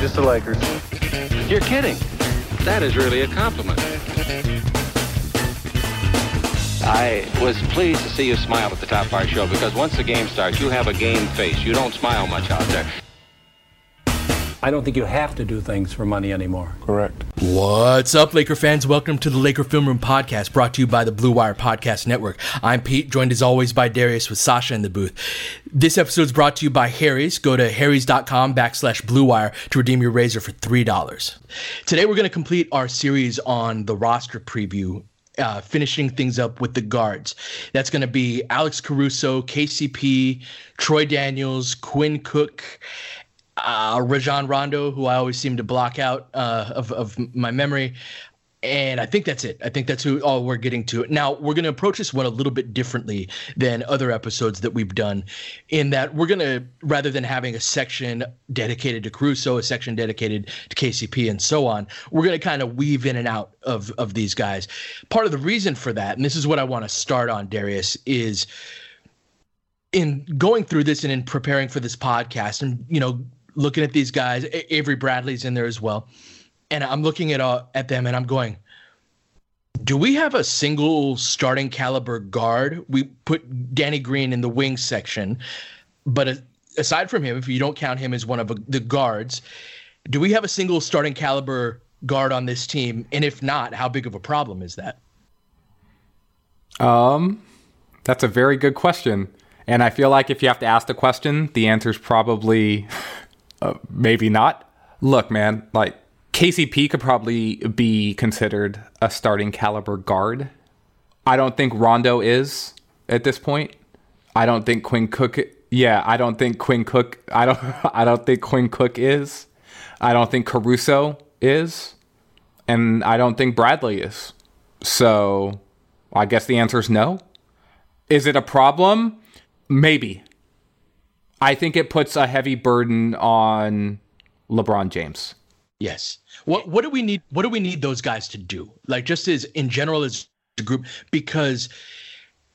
Just the Lakers. You're kidding. That is really a compliment. I was pleased to see you smile at the top of our show because once the game starts, you have a game face. You don't smile much out there. I don't think you have to do things for money anymore. Correct. What's up, Laker fans? Welcome to the Laker Film Room Podcast, brought to you by the Blue Wire Podcast Network. I'm Pete, joined as always by Darius with Sasha in the booth. This episode is brought to you by Harry's. Go to harrys.com backslash Blue Wire to redeem your razor for $3. Today, we're going to complete our series on the roster preview uh, finishing things up with the guards. That's going to be Alex Caruso, KCP, Troy Daniels, Quinn Cook, uh, Rajon Rondo, who I always seem to block out uh, of, of my memory. And I think that's it. I think that's who all we're getting to. Now we're going to approach this one a little bit differently than other episodes that we've done, in that we're going to rather than having a section dedicated to Caruso, a section dedicated to KCP, and so on, we're going to kind of weave in and out of of these guys. Part of the reason for that, and this is what I want to start on, Darius, is in going through this and in preparing for this podcast, and you know, looking at these guys. Avery Bradley's in there as well, and I'm looking at uh, at them and I'm going, do we have a single starting caliber guard? We put Danny Green in the wing section, but aside from him, if you don't count him as one of the guards, do we have a single starting caliber guard on this team? And if not, how big of a problem is that? Um, that's a very good question. And I feel like if you have to ask the question, the answer is probably uh, maybe not. Look, man, like KCP could probably be considered a starting caliber guard. I don't think Rondo is at this point. I don't think Quinn Cook. Yeah, I don't think Quinn Cook. I don't. I don't think Quinn Cook is. I don't think Caruso is, and I don't think Bradley is. So, I guess the answer is no. Is it a problem? Maybe. I think it puts a heavy burden on LeBron James. Yes. What what do we need what do we need those guys to do? Like just as in general as a group because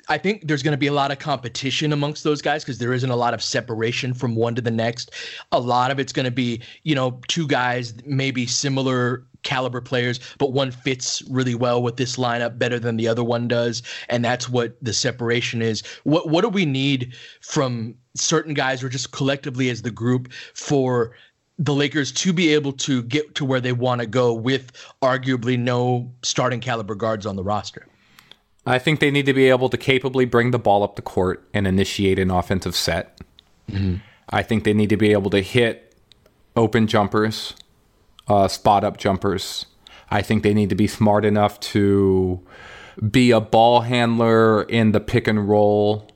I think there's going to be a lot of competition amongst those guys because there isn't a lot of separation from one to the next. A lot of it's going to be, you know, two guys, maybe similar caliber players, but one fits really well with this lineup better than the other one does, and that's what the separation is. What what do we need from certain guys or just collectively as the group for the Lakers to be able to get to where they want to go with arguably no starting caliber guards on the roster? I think they need to be able to capably bring the ball up the court and initiate an offensive set. Mm-hmm. I think they need to be able to hit open jumpers, uh, spot up jumpers. I think they need to be smart enough to be a ball handler in the pick and roll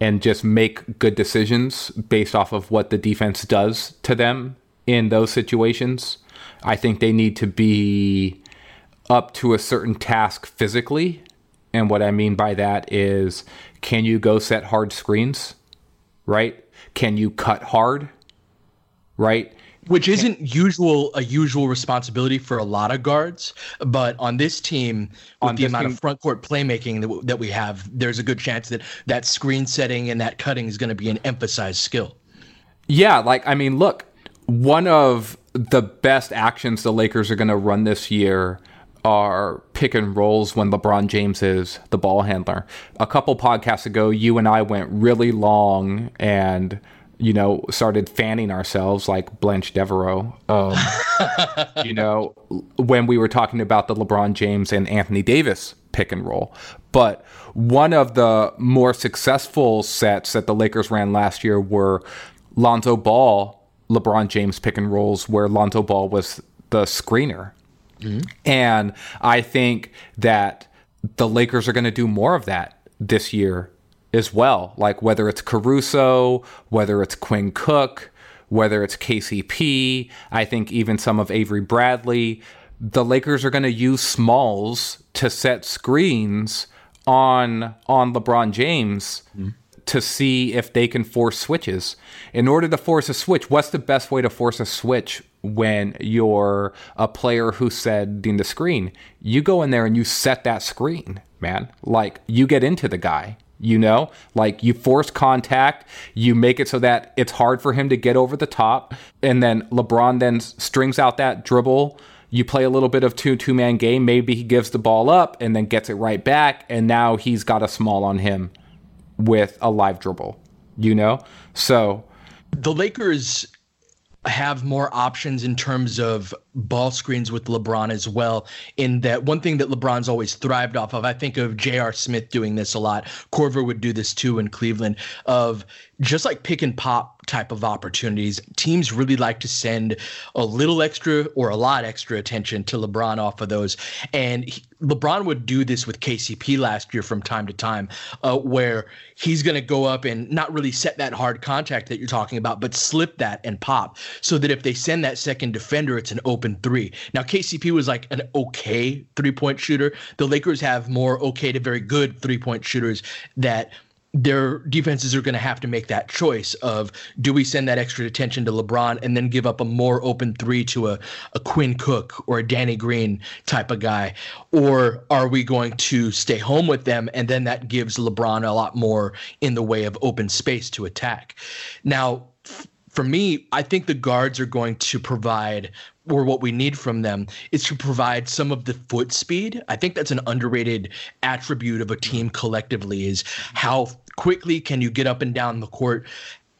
and just make good decisions based off of what the defense does to them in those situations. I think they need to be up to a certain task physically. And what I mean by that is can you go set hard screens? Right? Can you cut hard? Right? Which isn't usual a usual responsibility for a lot of guards but on this team with the amount team, of front court playmaking that, that we have there's a good chance that that screen setting and that cutting is going to be an emphasized skill yeah like i mean look one of the best actions the lakers are going to run this year are pick and rolls when LeBron James is the ball handler. A couple podcasts ago, you and I went really long and you know, started fanning ourselves like Blanche Devereaux. Um, you know, when we were talking about the LeBron James and Anthony Davis pick and roll. But one of the more successful sets that the Lakers ran last year were Lonzo Ball, LeBron James pick and rolls, where Lonzo Ball was the screener. Mm-hmm. And I think that the Lakers are going to do more of that this year as well. Like whether it's Caruso, whether it's Quinn Cook, whether it's KCP, I think even some of Avery Bradley. The Lakers are going to use smalls to set screens on on LeBron James mm. to see if they can force switches. In order to force a switch, what's the best way to force a switch when you're a player who's setting the screen? You go in there and you set that screen, man. Like you get into the guy you know? Like you force contact you make it so that it's hard for him to get over the top and then lebron then strings out that dribble. You play a little bit of two two man game maybe he gives the ball up and then gets it right back and now he's got a small on him with a live dribble you know? So the lakers have more options in terms of ball screens with LeBron as well. In that one thing that LeBron's always thrived off of, I think of J.R. Smith doing this a lot. Korver would do this too in Cleveland, of just like pick and pop type of opportunities. Teams really like to send a little extra or a lot extra attention to LeBron off of those. And he, LeBron would do this with KCP last year from time to time, uh, where he's going to go up and not really set that hard contact that you're talking about, but slip that and pop so that if they send that second defender, it's an open three. Now, KCP was like an okay three point shooter. The Lakers have more okay to very good three point shooters that their defenses are going to have to make that choice of do we send that extra attention to LeBron and then give up a more open three to a, a Quinn Cook or a Danny Green type of guy? Or are we going to stay home with them and then that gives LeBron a lot more in the way of open space to attack? Now, for me, I think the guards are going to provide or what we need from them is to provide some of the foot speed. I think that's an underrated attribute of a team collectively is how quickly can you get up and down the court?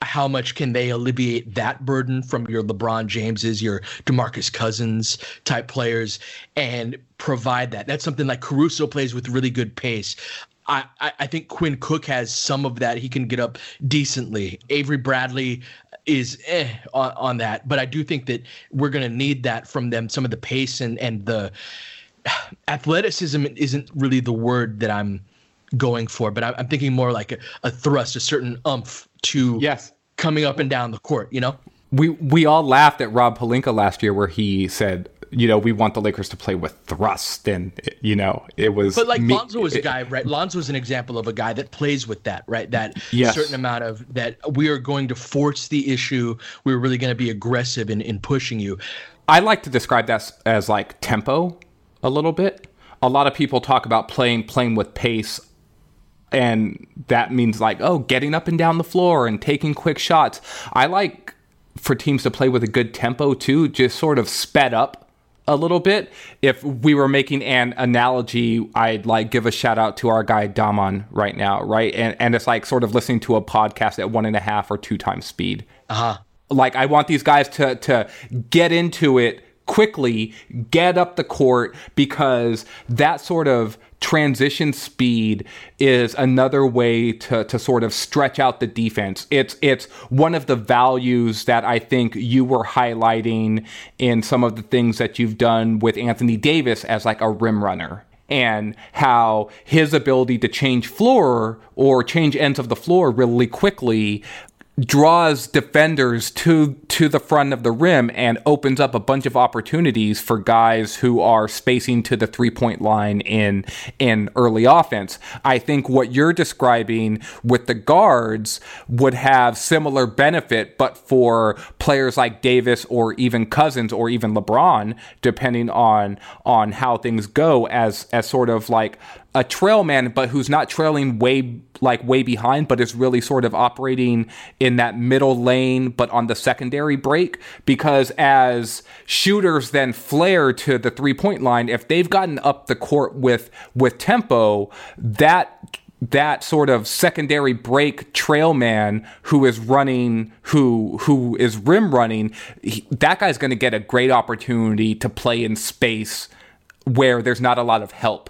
How much can they alleviate that burden from your LeBron Jameses, your DeMarcus Cousins type players, and provide that? That's something like Caruso plays with really good pace. I, I think Quinn Cook has some of that. He can get up decently. Avery Bradley is eh on, on that, but I do think that we're going to need that from them. Some of the pace and and the athleticism isn't really the word that I'm going for, but I'm thinking more like a, a thrust, a certain umph to yes coming up and down the court. You know, we we all laughed at Rob Pelinka last year where he said, you know, we want the Lakers to play with thrust, and you know, it was. But like me, Lonzo was a guy, right? Lonzo is an example of a guy that plays with that, right? That yes. certain amount of that we are going to force the issue. We're really going to be aggressive in in pushing you. I like to describe that as like tempo a little bit. A lot of people talk about playing playing with pace and that means like oh getting up and down the floor and taking quick shots i like for teams to play with a good tempo too just sort of sped up a little bit. If we were making an analogy i'd like give a shout out to our guy damon right now right? And, and it's like sort of listening to a podcast at one and a half or two times speed. Uh-huh. Like i want these guys to to get into it quickly get up the court because that sort of transition speed is another way to, to sort of stretch out the defense. It's it's one of the values that I think you were highlighting in some of the things that you've done with Anthony Davis as like a rim runner. and how his ability to change floor or change ends of the floor really quickly draws defenders to to the front of the rim and opens up a bunch of opportunities for guys who are spacing to the three point line in in early offense. I think what you're describing with the guards would have similar benefit, but for players like Davis or even Cousins or even LeBron, depending on on how things go, as as sort of like a trail man, but who's not trailing way like way behind, but is really sort of operating in that middle lane, but on the secondary break. Because as shooters then flare to the three point line, if they've gotten up the court with with tempo, that that sort of secondary break trail man who is running who who is rim running he, that guy's going to get a great opportunity to play in space where there's not a lot of help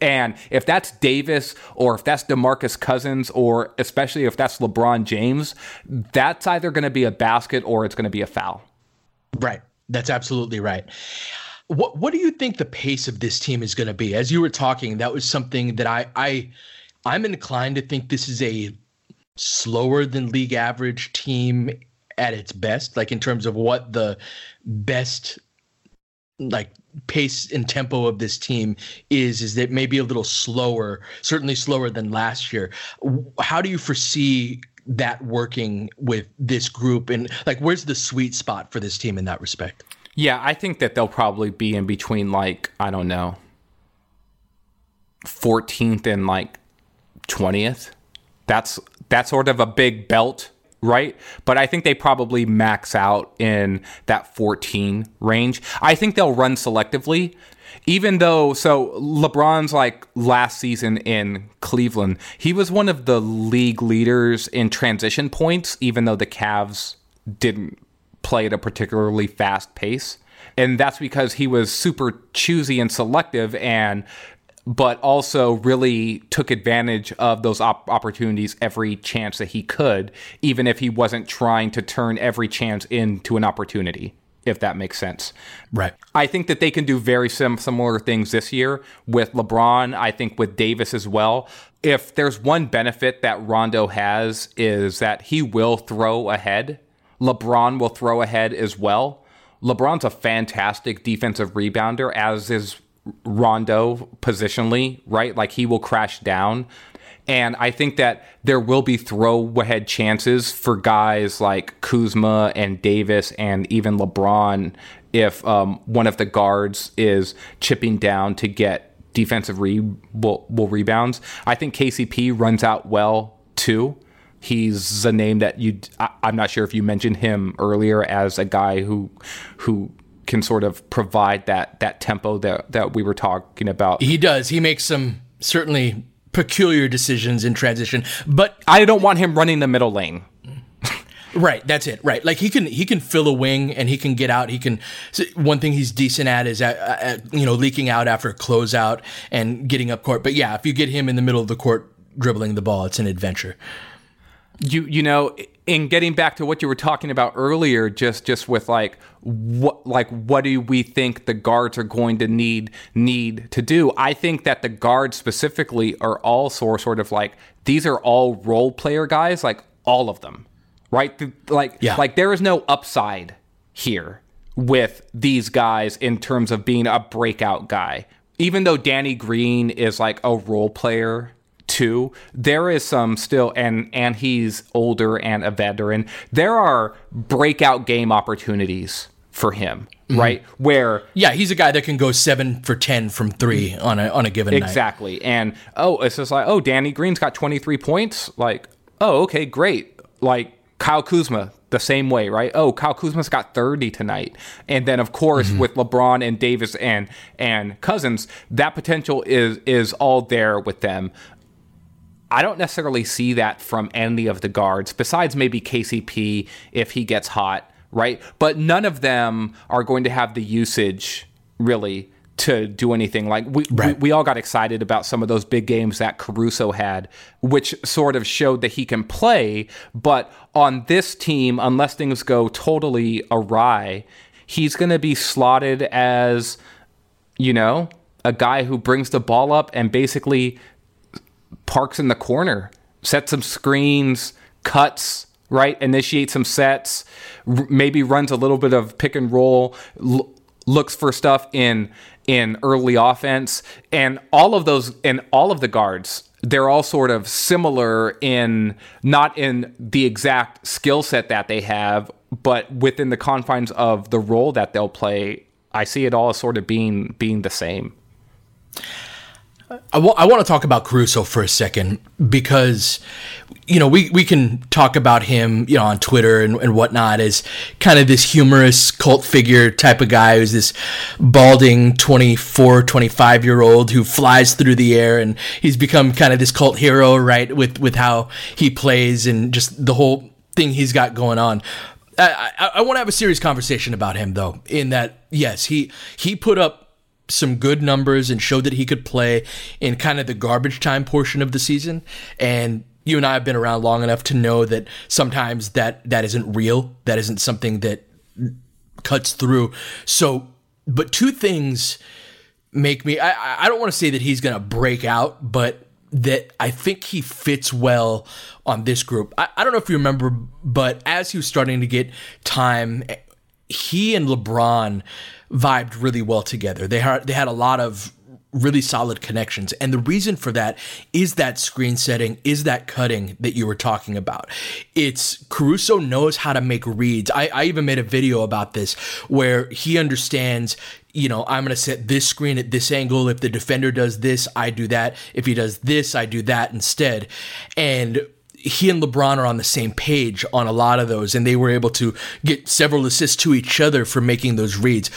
and if that's Davis or if that's DeMarcus Cousins or especially if that's LeBron James, that's either going to be a basket or it's going to be a foul. Right. That's absolutely right. What what do you think the pace of this team is going to be? As you were talking, that was something that I I I'm inclined to think this is a slower than league average team at its best, like in terms of what the best like pace and tempo of this team is is that maybe a little slower certainly slower than last year. How do you foresee that working with this group? And like where's the sweet spot for this team in that respect? Yeah i think that they'll probably be in between like i don't know 14th and like 20th that's that's sort of a big belt right? But I think they probably max out in that 14 range. I think they'll run selectively. Even though, so LeBron's like last season in Cleveland, he was one of the league leaders in transition points, even though the Cavs didn't play at a particularly fast pace. And that's because he was super choosy and selective and but also really took advantage of those op- opportunities every chance that he could, even if he wasn't trying to turn every chance into an opportunity, if that makes sense. Right. I think that they can do very sim- similar things this year with LeBron, I think with Davis as well. If there's one benefit that Rondo has is that he will throw ahead. LeBron will throw ahead as well. LeBron's a fantastic defensive rebounder, as is Rondo positionally, right? Like he will crash down. And I think that there will be throw ahead chances for guys like Kuzma and Davis and even LeBron if um, one of the guards is chipping down to get defensive re- will, will rebounds. I think KCP runs out well too. He's a name that you. I'm not sure if you mentioned him earlier as a guy who who can sort of provide that that tempo that that we were talking about. He does. He makes some certainly peculiar decisions in transition, but I don't want him running the middle lane. Right, that's it. Right, like he can he can fill a wing and he can get out. He can. One thing he's decent at is at, at, you know leaking out after a closeout and getting up court. But yeah, if you get him in the middle of the court dribbling the ball, it's an adventure. You you know in getting back to what you were talking about earlier, just just with like what like what do we think the guards are going to need need to do? I think that the guards specifically are all sort of like these are all role player guys, like all of them, right? Like yeah. like there is no upside here with these guys in terms of being a breakout guy. Even though Danny Green is like a role player too. There is some still, and and he's older and a veteran. There are breakout game opportunities for him, mm-hmm. right? Where yeah, he's a guy that can go seven for ten from three on a on a given day. exactly. Night. And oh, it's just like oh, Danny Green's got twenty three points. Like oh, okay, great. Like Kyle Kuzma, the same way, right? Oh, Kyle Kuzma's got 30 tonight. And then of course mm-hmm. with LeBron and Davis and and Cousins, that potential is is all there with them. I don't necessarily see that from any of the guards, besides maybe KCP if he gets hot, right? But none of them are going to have the usage really to do anything. Like we, right. we, we all got excited about some of those big games that Caruso had, which sort of showed that he can play. But on this team, unless things go totally awry, he's going to be slotted as, you know, a guy who brings the ball up and basically parks in the corner, sets some screens, cuts, right? Initiates some sets, r- maybe runs a little bit of pick and roll, l- looks for stuff in in early offense, and all of those and all of the guards. They're all sort of similar in not in the exact skill set that they have, but within the confines of the role that they'll play. I see it all as sort of being being the same. I, w- I want to talk about Caruso for a second because, you know, we, we can talk about him, you know, on Twitter and, and whatnot as kind of this humorous cult figure type of guy who's this balding 24, 25 year old who flies through the air and he's become kind of this cult hero, right, with, with how he plays and just the whole thing he's got going on. I, I, I want to have a serious conversation about him, though, in that, yes, he, he put up some good numbers and showed that he could play in kind of the garbage time portion of the season. And you and I have been around long enough to know that sometimes that that isn't real. That isn't something that cuts through. So, but two things make me. I I don't want to say that he's going to break out, but that I think he fits well on this group. I, I don't know if you remember, but as he was starting to get time, he and LeBron vibed really well together. They had they had a lot of really solid connections. And the reason for that is that screen setting, is that cutting that you were talking about. It's Caruso knows how to make reads. I, I even made a video about this where he understands you know, I'm going to set this screen at this angle. If the defender does this, I do that. If he does this, I do that instead. And he and LeBron are on the same page on a lot of those, and they were able to get several assists to each other for making those reads.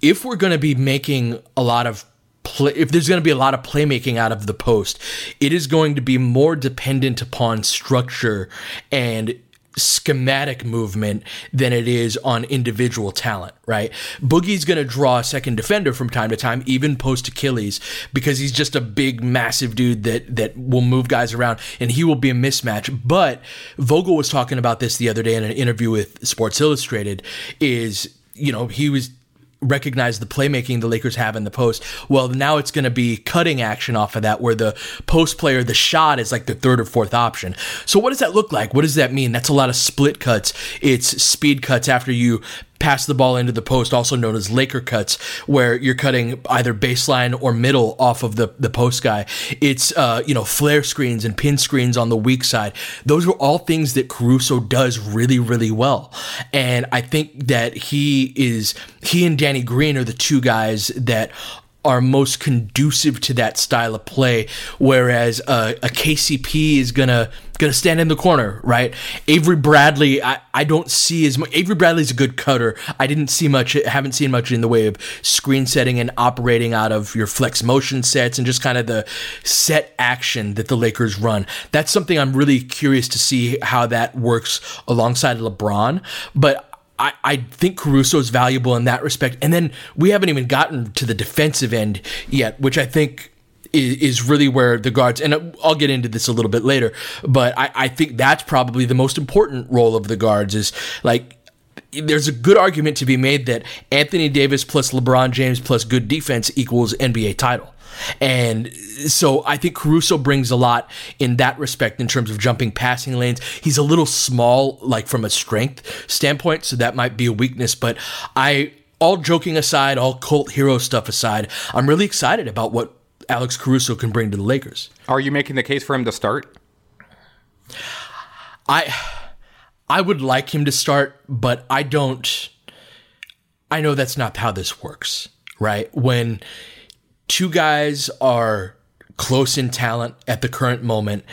If we're going to be making a lot of play, if there's going to be a lot of playmaking out of the post, it is going to be more dependent upon structure and schematic movement than it is on individual talent, right? Boogie's going to draw a second defender from time to time, even post Achilles, because he's just a big, massive dude that that will move guys around, and he will be a mismatch. But Vogel was talking about this the other day in an interview with Sports Illustrated. Is you know he was recognize the playmaking the Lakers have in the post. Well, now it's going to be cutting action off of that, where the post player, the shot is like the third or fourth option. So, what does that look like? What does that mean? That's a lot of split cuts. It's speed cuts after you pass the ball into the post, also known as Laker cuts, where you're cutting either baseline or middle off of the, the post guy. It's, uh, you know, flare screens and pin screens on the weak side. Those are all things that Caruso does really, really well. And I think that he is, he and Danny Green are the two guys that are most conducive to that style of play, whereas uh, a KCP is gonna gonna stand in the corner, right? Avery Bradley, I, I don't see as much. Avery Bradley's a good cutter. I didn't see much, haven't seen much in the way of screen setting and operating out of your flex motion sets and just kind of the set action that the Lakers run. That's something I'm really curious to see how that works alongside LeBron. But I, I think Caruso is valuable in that respect. And then we haven't even gotten to the defensive end yet, which I think is, is really where the guards, and I'll get into this a little bit later, but I, I think that's probably the most important role of the guards is like, there's a good argument to be made that Anthony Davis plus LeBron James plus good defense equals NBA title. And so I think Caruso brings a lot in that respect in terms of jumping passing lanes. He's a little small, like from a strength standpoint, so that might be a weakness. But I, all joking aside, all cult hero stuff aside, I'm really excited about what Alex Caruso can bring to the Lakers. Are you making the case for him to start? I I would like him to start, but I don't I know that's not how this works, right? When two guys are close in talent at the current moment.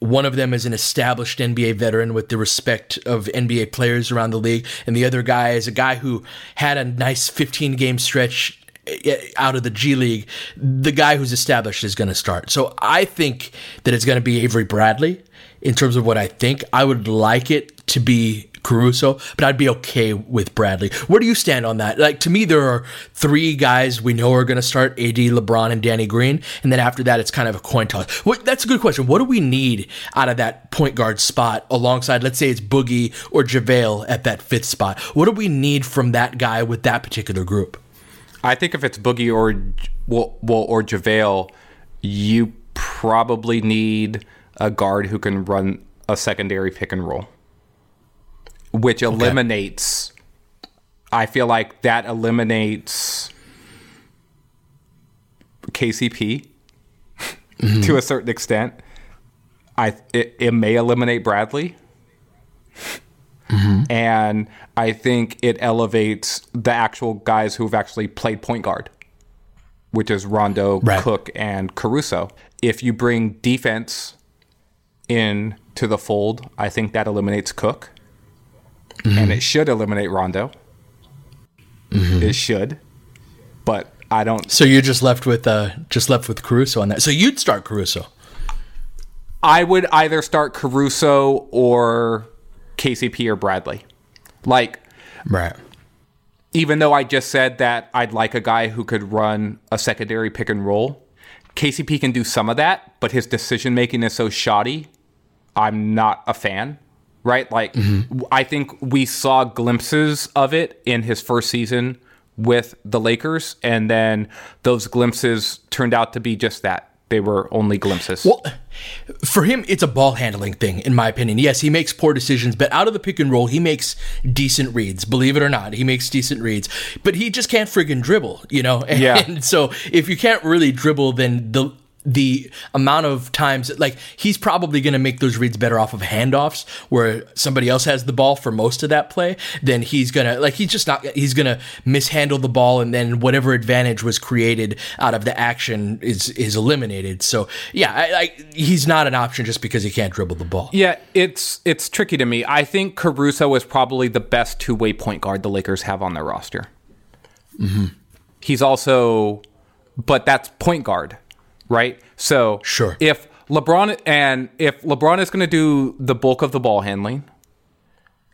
One of them is an established NBA veteran with the respect of NBA players around the league, and the other guy is a guy who had a nice 15 game stretch eh, eh, out of the G League. The guy who's established is going to start. So I think that it's going to be Avery Bradley in terms of what I think. I would like it to be Caruso, but I'd be okay with Bradley. Where do you stand on that? Like to me, there are three guys we know are going to start: AD, LeBron, and Danny Green, and then after that, it's kind of a coin toss. What, that's a good question. What do we need out of that point guard spot alongside, let's say it's Boogie or JaVale at that fifth spot? What do we need from that guy with that particular group? I think if it's Boogie or well, well or JaVale, you probably need a guard who can run a secondary pick and roll, which eliminates. I feel like that eliminates KCP to a certain extent. I it, it may eliminate Bradley. Mm-hmm. And I think it elevates the actual guys who've actually played point guard, which is Rondo, Right. Cook, and Caruso. If you bring defense in to the fold, I think that eliminates Cook. And it should eliminate Rondo. It should. But I don't So you're just left with uh, just left with Caruso on that. So you'd start Caruso. I would either start Caruso or KCP or Bradley. Like, Right. even though I just said that I'd like a guy who could run a secondary pick and roll, KCP can do some of that, but his decision making is so shoddy. I'm not a fan, right? Like, mm-hmm. I think we saw glimpses of it in his first season with the Lakers, and then those glimpses turned out to be just that. They were only glimpses. Well, for him, it's a ball handling thing, in my opinion. Yes, he makes poor decisions, but out of the pick and roll, he makes decent reads. Believe it or not, he makes decent reads. But he just can't friggin' dribble, you know. And, Yeah. so if you can't really dribble, then the the amount of times like he's probably going to make those reads better off of handoffs where somebody else has the ball for most of that play then he's going to like he's just not he's going to mishandle the ball and then whatever advantage was created out of the action is is eliminated so yeah I, I, he's not an option just because he can't dribble the ball Yeah, it's it's tricky to me. I think Caruso is probably the best two way point guard the Lakers have on their roster. Mm-hmm. He's also, but that's point guard, right? So Sure. if LeBron and if LeBron is going to do the bulk of the ball handling,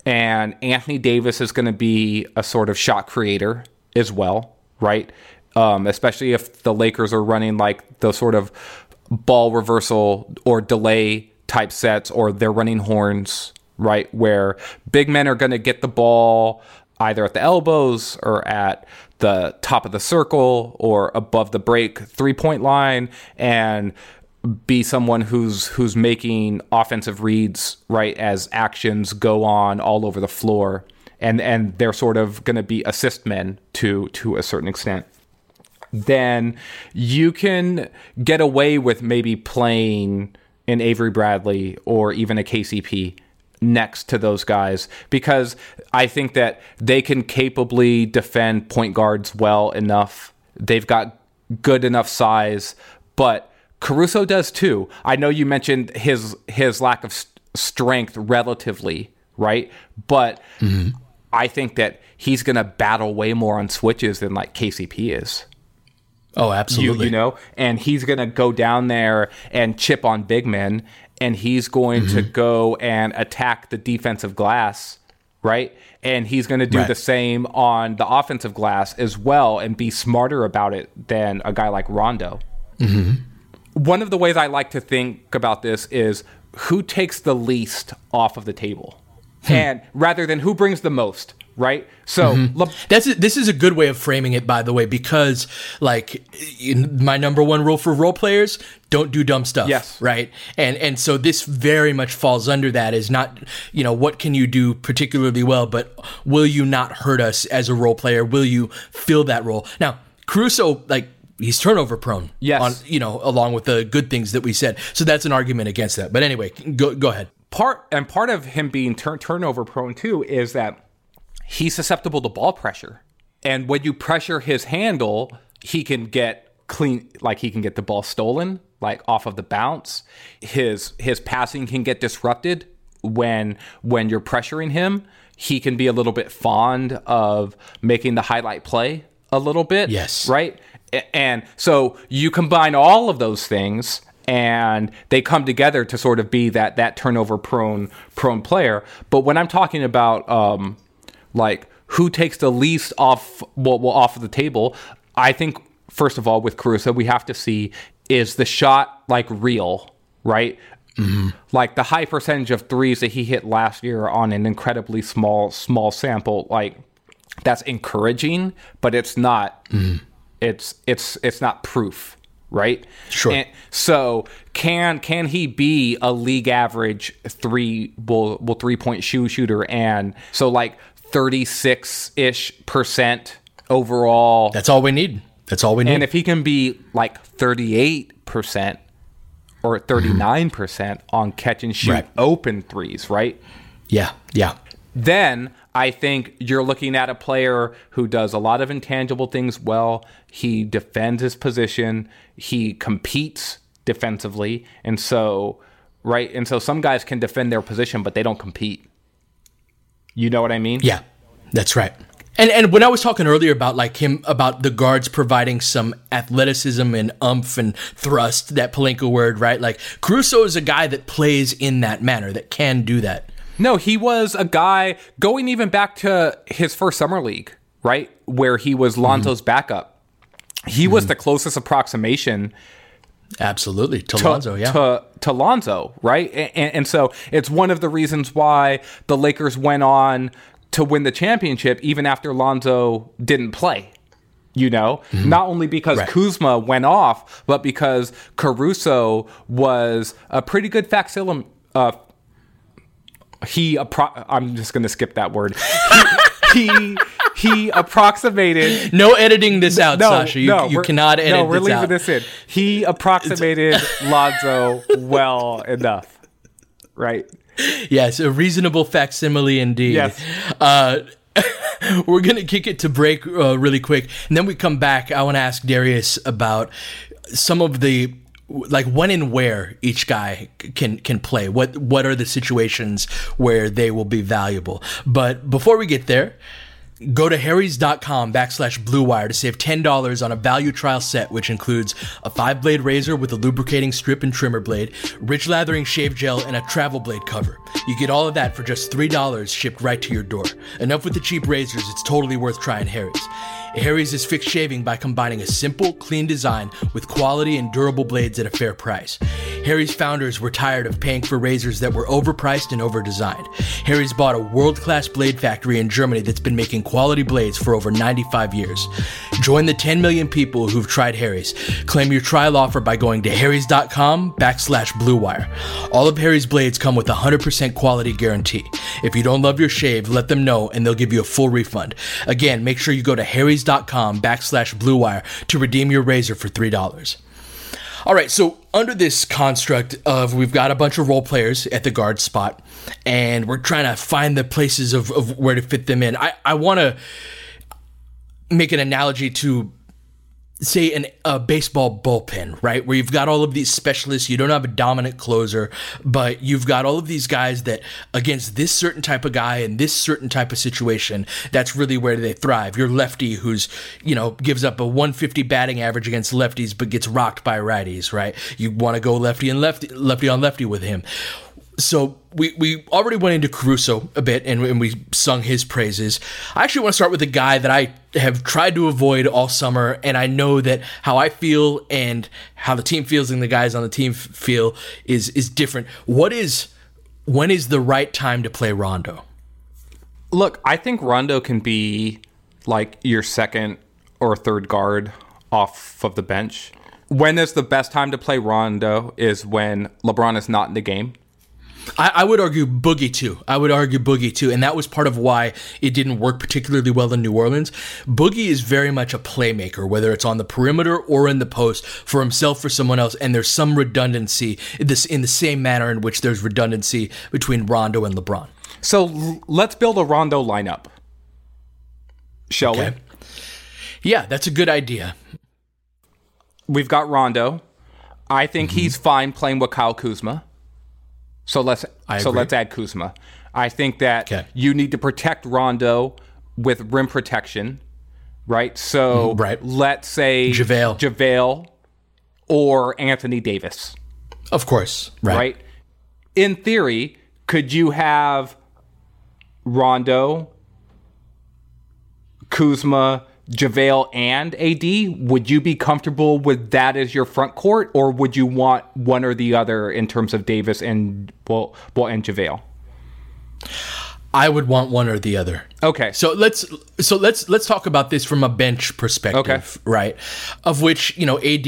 and Anthony Davis is going to be a sort of shot creator as well, right? Um, especially if the Lakers are running like the sort of ball reversal or delay type sets, or they're running horns, right? Where big men are going to get the ball either at the elbows or at the top of the circle or above the break three point line and be someone who's who's making offensive reads right as actions go on all over the floor. And and they're sort of going to be assist men to to a certain extent. Then you can get away with maybe playing an Avery Bradley or even a KCP next to those guys because I think that they can capably defend point guards well enough. They've got good enough size, but Caruso does too. I know you mentioned his his lack of s- strength relatively, right? But mm-hmm. I think that he's going to battle way more on switches than like KCP is oh you, absolutely you know, and he's going to go down there and chip on big men, and he's going to mm-hmm. go and attack the defensive glass, right? And he's going to do Right. the same on the offensive glass as well and be smarter about it than a guy like Rondo. Mm-hmm. One of the ways I like to think about this is who takes the least off of the table, hmm. and rather than who brings the most, right? So, mm-hmm. Le- That's this is a good way of framing it, by the way, because like my number one rule for role players: don't do dumb stuff. Yes. right. And and so this very much falls under that. Is not you know what can you do particularly well, but will you not hurt us as a role player? Will you fill that role? Now, Caruso, like he's turnover prone. Yes. on you know along with the good things that we said. So that's an argument against that. But anyway, go go ahead. part and part of him being turn turnover prone too is that he's susceptible to ball pressure. And when you pressure his handle, he can get clean like he can get the ball stolen like off of the bounce. His his passing can get disrupted when when you're pressuring him. He can be a little bit fond of making the highlight play a little bit. Yes. Right? And so you combine all of those things and they come together to sort of be that that turnover prone prone player. But when I'm talking about um, like who takes the least off well, well off of the table, I think first of all with Caruso we have to see is the shot like real, right? Mm-hmm. Like the high percentage of threes that he hit last year on an incredibly small small sample, like that's encouraging, but it's not mm-hmm. it's it's it's not proof, right? Sure. And so can can he be a league average three well, well three point shoe shooter and so like 36 ish percent overall That's all we need. That's all we need. and if he can be like 38% or 39% on catch and shoot Right. open threes, right? yeah, yeah. Then I think you're looking at a player who does a lot of intangible things well. He defends his position, he competes defensively. And so, right? And so some guys can defend their position, but they don't compete. You know what I mean? Yeah, that's right. And and when I was talking earlier about like him about the guards providing some athleticism and umph and thrust, that Pelinka word, right? Like Caruso is a guy that plays in that manner, that can do that. No, he was a guy going even back to his first summer league, right? Where he was Lonzo's mm-hmm. backup. He was mm-hmm. the closest approximation Absolutely. To, to, yeah. to, to Lonzo, right? And, and so it's one of the reasons why the Lakers went on to win the championship even after Lonzo didn't play. You know, not only because Right. Kuzma went off, but because Caruso was a pretty good facsimile. Uh, he, appro- I'm just going to skip that word. He, he, he approximated no editing this out, no, Sasha. You, no, you cannot edit No, we're this leaving out. this in. He approximated Lonzo well enough, right? Yes, a reasonable facsimile indeed. Yes. Uh, we're gonna kick it to break uh, really quick, and then we come back. I want to ask Darius about some of the like when and where each guy can can play. What what are the situations where they will be valuable? But before we get there. Go to harrys.com backslash blue wire to save $10 on a value trial set, which includes a five blade razor with a lubricating strip and trimmer blade, rich lathering shave gel, and a travel blade cover. You get all of that for just $3 shipped right to your door. Enough with the cheap razors, it's totally worth trying Harry's. Harry's is fixed shaving by combining a simple, clean design with quality and durable blades at a fair price. Harry's founders were tired of paying for razors that were overpriced and overdesigned. Harry's bought a world class blade factory in Germany that's been making quality blades for over 95 years. Join the 10 million people who've tried Harry's. Claim your trial offer by going to harrys.com backslash bluewire. All of Harry's blades come with a 100% quality guarantee. If you don't love your shave, let them know and they'll give you a full refund. Again, make sure you go to harrys.com backslash bluewire to redeem your razor for $3. All right, so under this construct of we've got a bunch of role players at the guard spot, and we're trying to find the places of, of where to fit them in. I, I want to make an analogy to say an, a baseball bullpen, right? Where you've got all of these specialists, you don't have a dominant closer, but you've got all of these guys that against this certain type of guy in this certain type of situation, that's really where they thrive. Your lefty who's, you know, gives up a 150 batting average against lefties but gets rocked by righties, right? You want to go lefty and lefty lefty on lefty with him. So we, we already went into Caruso a bit and, and we sung his praises. I actually want to start with a guy that I have tried to avoid all summer, and I know that how I feel and how the team feels and the guys on the team f- feel is is different. What is when is the right time to play Rondo? Look, I think Rondo can be like your second or third guard off of the bench. When is the best time to play Rondo is when LeBron is not in the game. I, I would argue Boogie too. I would argue Boogie too, and that was part of why it didn't work particularly well in New Orleans. Boogie is very much a playmaker, whether it's on the perimeter or in the post for himself or someone else, and there's some redundancy in this in the same manner in which there's redundancy between Rondo and LeBron. So let's build a Rondo lineup. Shall Okay. Yeah, that's a good idea. we? We've got Rondo. I think mm-hmm. he's fine playing with Kyle Kuzma. So let's I so agree. let's add Kuzma. I think that Okay. you need to protect Rondo with rim protection, right? So Mhm, right. let's say JaVale. JaVale or Anthony Davis, Of course, right? right? In theory, could you have Rondo, Kuzma, JaVale, and AD? Would you be comfortable with that as your front court, or would you want one or the other in terms of Davis and well, well and JaVale? I would want one or the other. Okay. So let's so let's let's talk about this from a bench perspective, Okay. right? Of which you know AD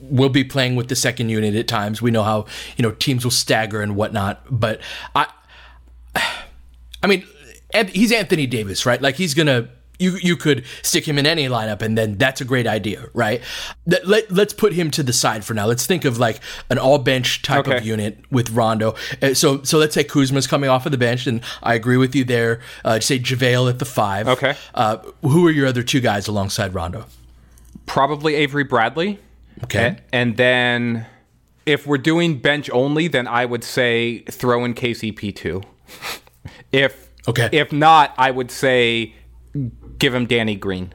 will be playing with the second unit at times. We know how you know teams will stagger and whatnot, but I, I mean, he's Anthony Davis, right? Like he's gonna. You, you could stick him in any lineup and then that's a great idea, right? Let, let, let's put him to the side for now. Let's think of like an all bench type of unit with Rondo. Uh, so so let's say Kuzma's coming off of the bench, and I agree with you there. Uh, say JaVale at the five. Okay. Uh, who are your other two guys alongside Rondo? Probably Avery Bradley. Okay. A- And then if we're doing bench only, then I would say throw in KCP too. If Okay. if not, I would say give him Danny Green.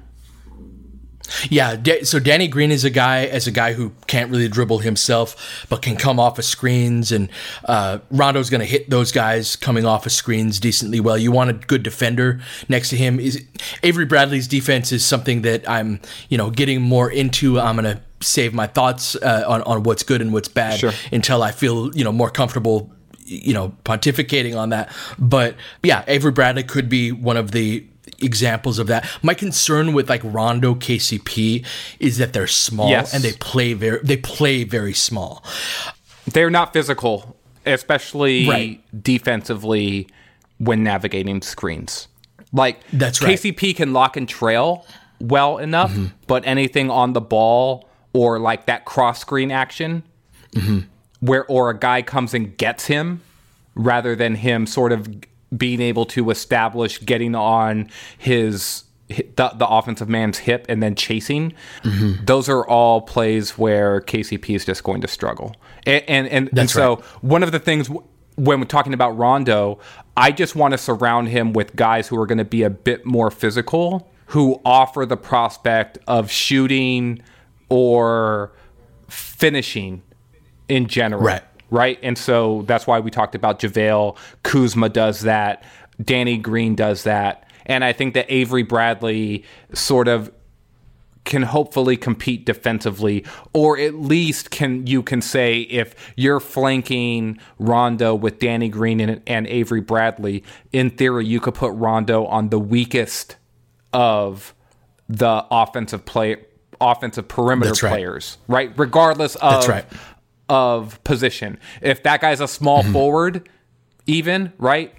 Yeah, Da- so Danny Green is a guy as a guy who can't really dribble himself, but can come off of screens, and uh, Rondo's going to hit those guys coming off of screens decently well. You want a good defender next to him. Is Avery Bradley's defense is something that I'm you know getting more into. I'm going to save my thoughts uh, on on what's good and what's bad Sure. until I feel you know more comfortable you know pontificating on that. But yeah, Avery Bradley could be one of the examples of that. My concern with like Rondo KCP is that they're small Yes. and they play very they play very small. They're not physical, especially Right. defensively when navigating screens. Like That's right. KCP can lock and trail well enough, Mm-hmm. but anything on the ball or like that cross screen action Mm-hmm. where or a guy comes and gets him rather than him sort of being able to establish getting on his the, the offensive man's hip and then chasing Mm-hmm. those are all plays where KCP is just going to struggle and and, and, and so right. one of the things w- when we're talking about Rondo I just want to surround him with guys who are going to be a bit more physical who offer the prospect of shooting or finishing in general. Right. Right. And so that's why we talked about JaVale. Kuzma does that. Danny Green does that. And I think that Avery Bradley sort of can hopefully compete defensively, or at least can you can say if you're flanking Rondo with Danny Green and, and Avery Bradley, in theory you could put Rondo on the weakest of the offensive play offensive perimeter right. players, right? Regardless of That's right. Of position. If that guy's a small Mm-hmm. forward, even right,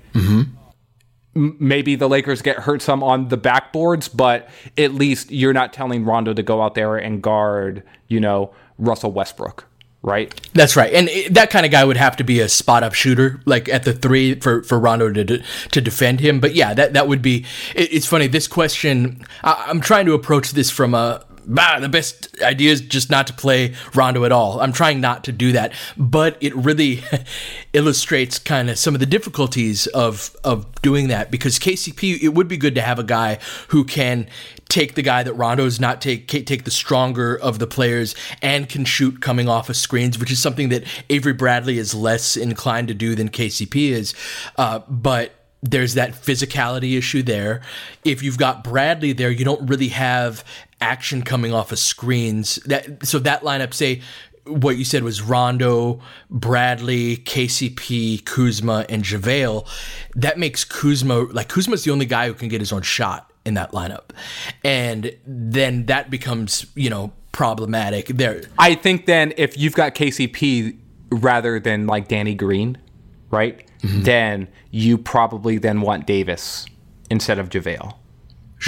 M- maybe the Lakers get hurt some on the backboards, but at least you're not telling Rondo to go out there and guard, you know, Russell Westbrook, right? That's right, and it, that kind of guy would have to be a spot up shooter, like at the three for, for Rondo to de- to defend him. But yeah, that that would be. It, it's funny. This question, I, I'm trying to approach this from a. Bah, the best idea is just not to play Rondo at all. I'm trying not to do that, but it really illustrates kind of some of the difficulties of of doing that because KCP. It would be good to have a guy who can take the guy that Rondo's not take take the stronger of the players and can shoot coming off of screens, which is something that Avery Bradley is less inclined to do than KCP is. Uh, but there's that physicality issue there. If you've got Bradley there, you don't really have action coming off of screens. That so that lineup, say what you said was Rondo, Bradley, KCP, Kuzma, and JaVale. That makes Kuzma like Kuzma's the only guy who can get his own shot in that lineup. And then that becomes, you know, problematic. There I think then if you've got KCP rather than like Danny Green, right? Mm-hmm. Then you probably then want Davis instead of JaVale.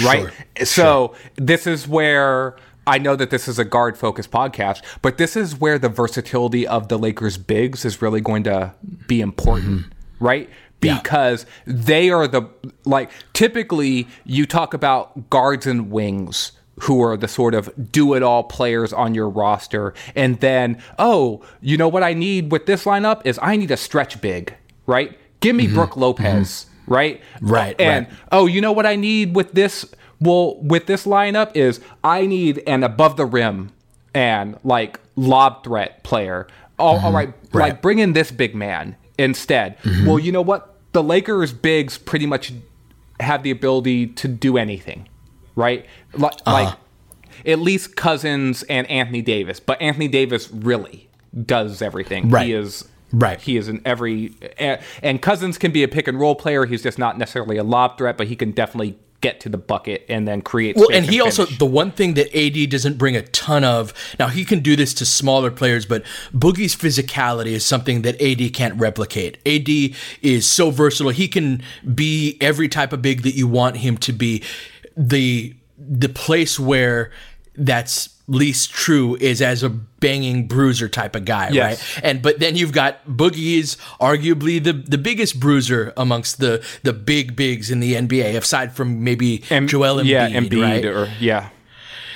Right? Sure, So this is where I know that this is a guard focused podcast, but this is where the versatility of the Lakers bigs is really going to be important, mm-hmm. right? Yeah. Because they are the like typically you talk about guards and wings who are the sort of do it all players on your roster and then oh, you know what I need with this lineup is I need a stretch big, right? Give me mm-hmm. Brook Lopez, mm-hmm. Right? Right, And right. oh, you know what I need with this? Well, with this lineup is I need an above the rim and like lob threat player. Oh, all mm-hmm. right, Right. like bring in this big man instead. Mm-hmm. Well, you know what? The Lakers bigs pretty much have the ability to do anything, right? Like, uh-huh. like at least Cousins and Anthony Davis, but Anthony Davis really does everything. Right. He is Right. He is in every and, and Cousins can be a pick and roll player. He's just not necessarily a lob threat, but he can definitely get to the bucket and then create. Well, and he also the one thing that AD doesn't bring a ton of. Now he can do this to smaller players, but Boogie's physicality is something that AD can't replicate. AD is so versatile; he can be every type of big that you want him to be. The the place where that's least true is as a banging bruiser type of guy, Yes. right? And but then you've got Boogie is arguably the the biggest bruiser amongst the the big bigs in the NBA, aside from maybe Em- Joel Embiid, yeah, Embiid right? or yeah,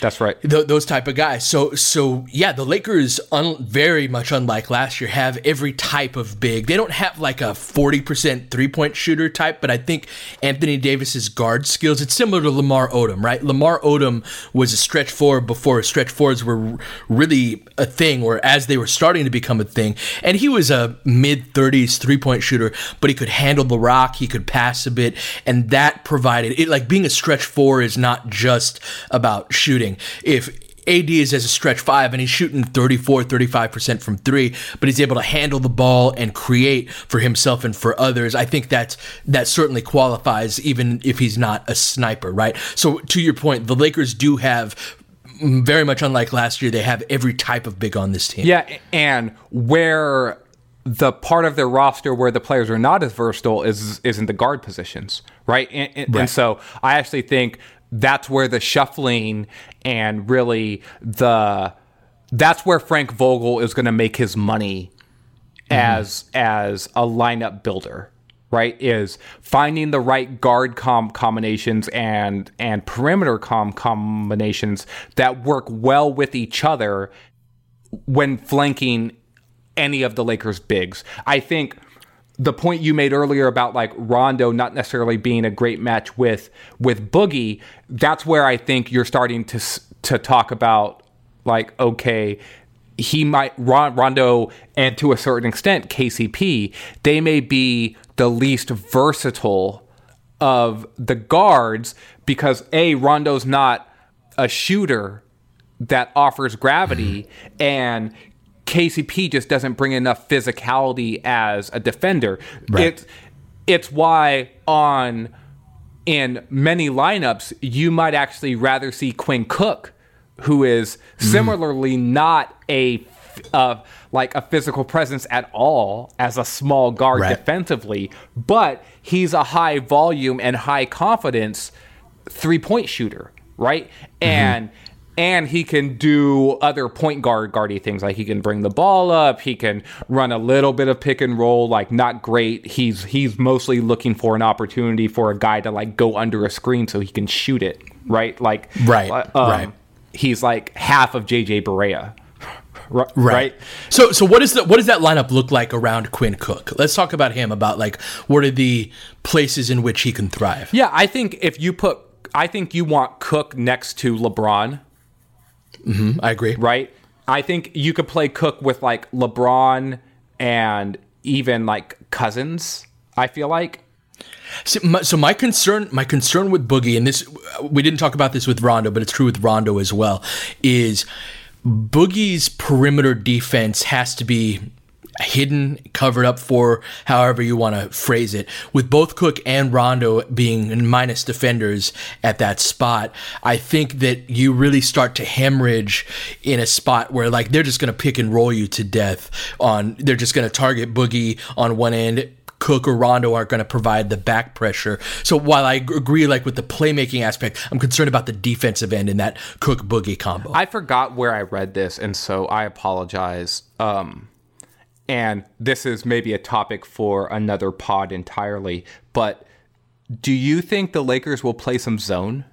that's right. Th- those type of guys. So so yeah, the Lakers, un- very much unlike last year, have every type of big. They don't have like a forty percent three point shooter type, but I think Anthony Davis's guard skills. It's similar to Lamar Odom, right? Lamar Odom was a stretch four before stretch fours were really a thing, or as they were starting to become a thing. And he was a mid thirties three point shooter, but he could handle the rock. He could pass a bit, and that provided it. Like being a stretch four is not just about shooting. If AD is as a stretch five and he's shooting 34, 35% from three, but he's able to handle the ball and create for himself and for others. I think that's, that certainly qualifies even if he's not a sniper, right? So to your point, the Lakers do have mm, very much unlike last year, they have every type of big on this team. Yeah, and where the part of their roster where the players are not as versatile is is in the guard positions, right? And, and, Right. and so I actually think that's where the shuffling and really the that's where Frank Vogel is going to make his money as as a lineup builder right is finding the right guard com combinations and and perimeter com combinations that work well with each other when flanking any of the Lakers bigs. I think the point you made earlier about like Rondo not necessarily being a great match with with Boogie, that's where I think you're starting to to talk about like okay, he might Rondo and to a certain extent KCP, they may be the least versatile of the guards because a Rondo's not a shooter that offers gravity mm-hmm. and KCP just doesn't bring enough physicality as a defender. It's it's why on in many lineups you might actually rather see Quinn Cook, who is similarly not a uh, like a physical presence at all as a small guard Right. defensively, but he's a high volume and high confidence three point shooter, right? And and he can do other point guard guardy things like he can bring the ball up, he can run a little bit of pick and roll, like not great. He's he's mostly looking for an opportunity for a guy to like go under a screen so he can shoot it, right? Like Right, uh, um, right. He's like half of JJ Barea. R- right. So so what is the what does that lineup look like around Quinn Cook? Let's talk about him about like what are the places in which he can thrive. Yeah, I think if you put I think you want Cook next to LeBron. Mm-hmm. I agree. right? I think you could play Cook with like LeBron and even like Cousins. I feel like So my, so my concern, my concern with Boogie, and this we didn't talk about this with Rondo, but it's true with Rondo as well, is Boogie's perimeter defense has to be hidden, covered up for, however you want to phrase it. With both Cook and Rondo being minus defenders at that spot, I think that you really start to hemorrhage in a spot where like they're just going to pick and roll you to death on. They're just going to target Boogie on one end. Cook or Rondo aren't going to provide the back pressure. So while I agree, like with the playmaking aspect, I'm concerned about the defensive end in that Cook Boogie combo. I forgot where I read this, and so I apologize. Um, and this is maybe a topic for another pod entirely. But do you think the Lakers will play some zone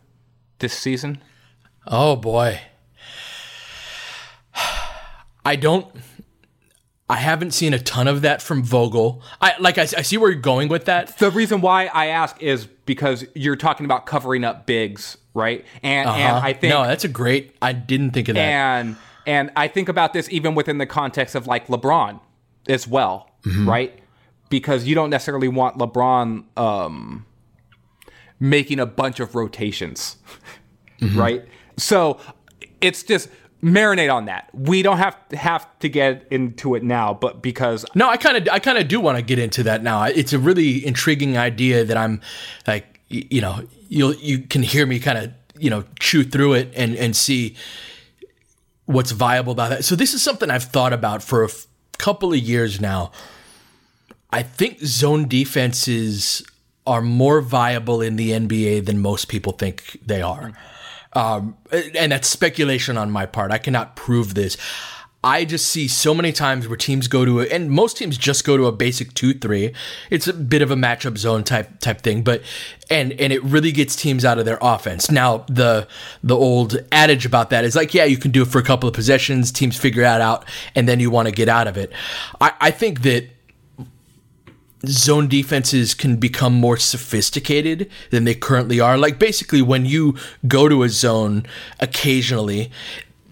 this season? Oh boy. I don't I haven't seen a ton of that from Vogel. I like I, I see where you're going with that. The reason why I ask is because you're talking about covering up bigs, right? And and Uh-huh. I think No, that's a great I didn't think of that. and and I think about this even within the context of like LeBron as well, Mm-hmm. right? Because you don't necessarily want LeBron um, making a bunch of rotations, Mm-hmm. right? So it's just marinate on that. We don't have to have to get into it now, but because No, I kind of I kind of do want to get into that now. It's a really intriguing idea that I'm like you know, you'll you can hear me kind of, you know, chew through it and and see what's viable about that. So this is something I've thought about for a f- couple of years now. I think zone defenses are more viable in the NBA than most people think they are. Um, and that's speculation on my part. I cannot prove this. I just see so many times where teams go to a, and most teams just go to a basic two three. It's a bit of a matchup zone type type thing, but and and it really gets teams out of their offense. Now the the old adage about that is like, yeah, you can do it for a couple of possessions, teams figure that out, and then you want to get out of it. I, I think that zone defenses can become more sophisticated than they currently are. Like basically when you go to a zone occasionally,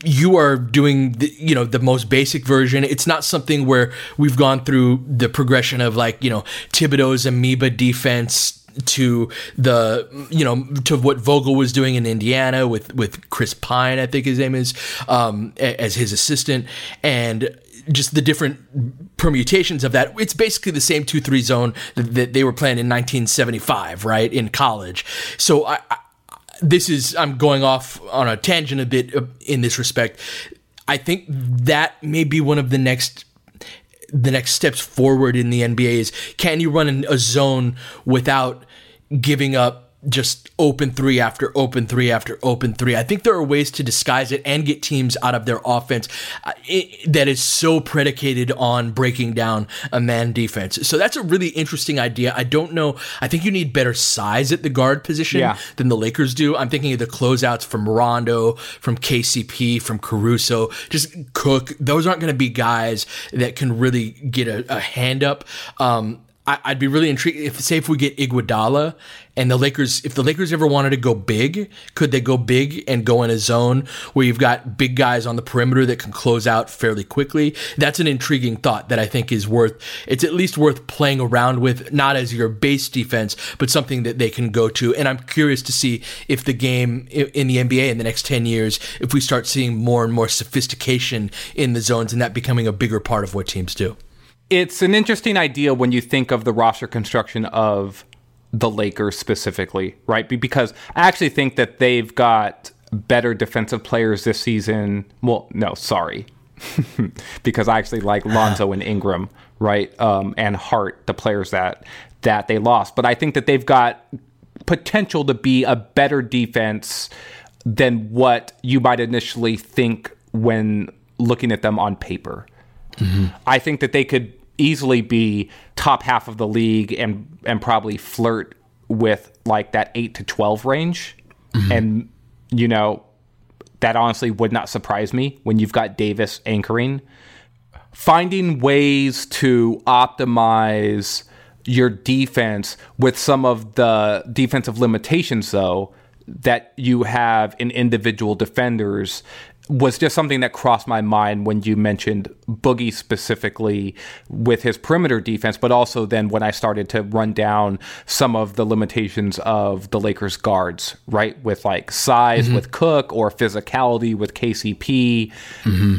you are doing the, you know the most basic version. It's not something where we've gone through the progression of like, you know, Thibodeau's amoeba defense to the you know to what Vogel was doing in Indiana with with Chris Pine, I think his name is, um, as his assistant, and just the different permutations of that. It's basically the same two three zone that, they were playing in 1975, right in college. So I this is I'm going off on a tangent a bit uh, in this respect. I think that may be one of the next the next steps forward in the NBA is can you run a zone without giving up just open three after open three after open three. I think there are ways to disguise it and get teams out of their offense uh, that is so predicated on breaking down a man defense. So that's a really interesting idea. I don't know. I think you need better size at the guard position Yeah. than the Lakers do. I'm thinking of the closeouts from Rondo, from KCP, from Caruso, just Cook. Those aren't going to be guys that can really get a, a hand up. Um, I, I'd be really intrigued if, say, if we get Iguodala and the Lakers, if the Lakers ever wanted to go big, could they go big and go in a zone where you've got big guys on the perimeter that can close out fairly quickly? That's an intriguing thought that I think is worth. It's at least worth playing around with, not as your base defense, but something that they can go to. And I'm curious to see if the game in the NBA in the next ten years, if we start seeing more and more sophistication in the zones and that becoming a bigger part of what teams do. It's an interesting idea when you think of the roster construction of the Lakers specifically, right? Because I actually think that they've got better defensive players this season. Well, no, sorry. because I actually like Lonzo and Ingram, right? Um, and Hart, the players that that they lost. But I think that they've got potential to be a better defense than what you might initially think when looking at them on paper. I think that they could easily be top half of the league and and probably flirt with like that 8 to 12 range. Mm-hmm. And you know, that honestly would not surprise me when you've got Davis anchoring. Finding ways to optimize your defense with some of the defensive limitations though that you have in individual defenders was just something that crossed my mind when you mentioned Boogie specifically with his perimeter defense, but also then when I started to run down some of the limitations of the Lakers guards, right? With like size mm-hmm. with Cook or physicality with KCP. Mm-hmm.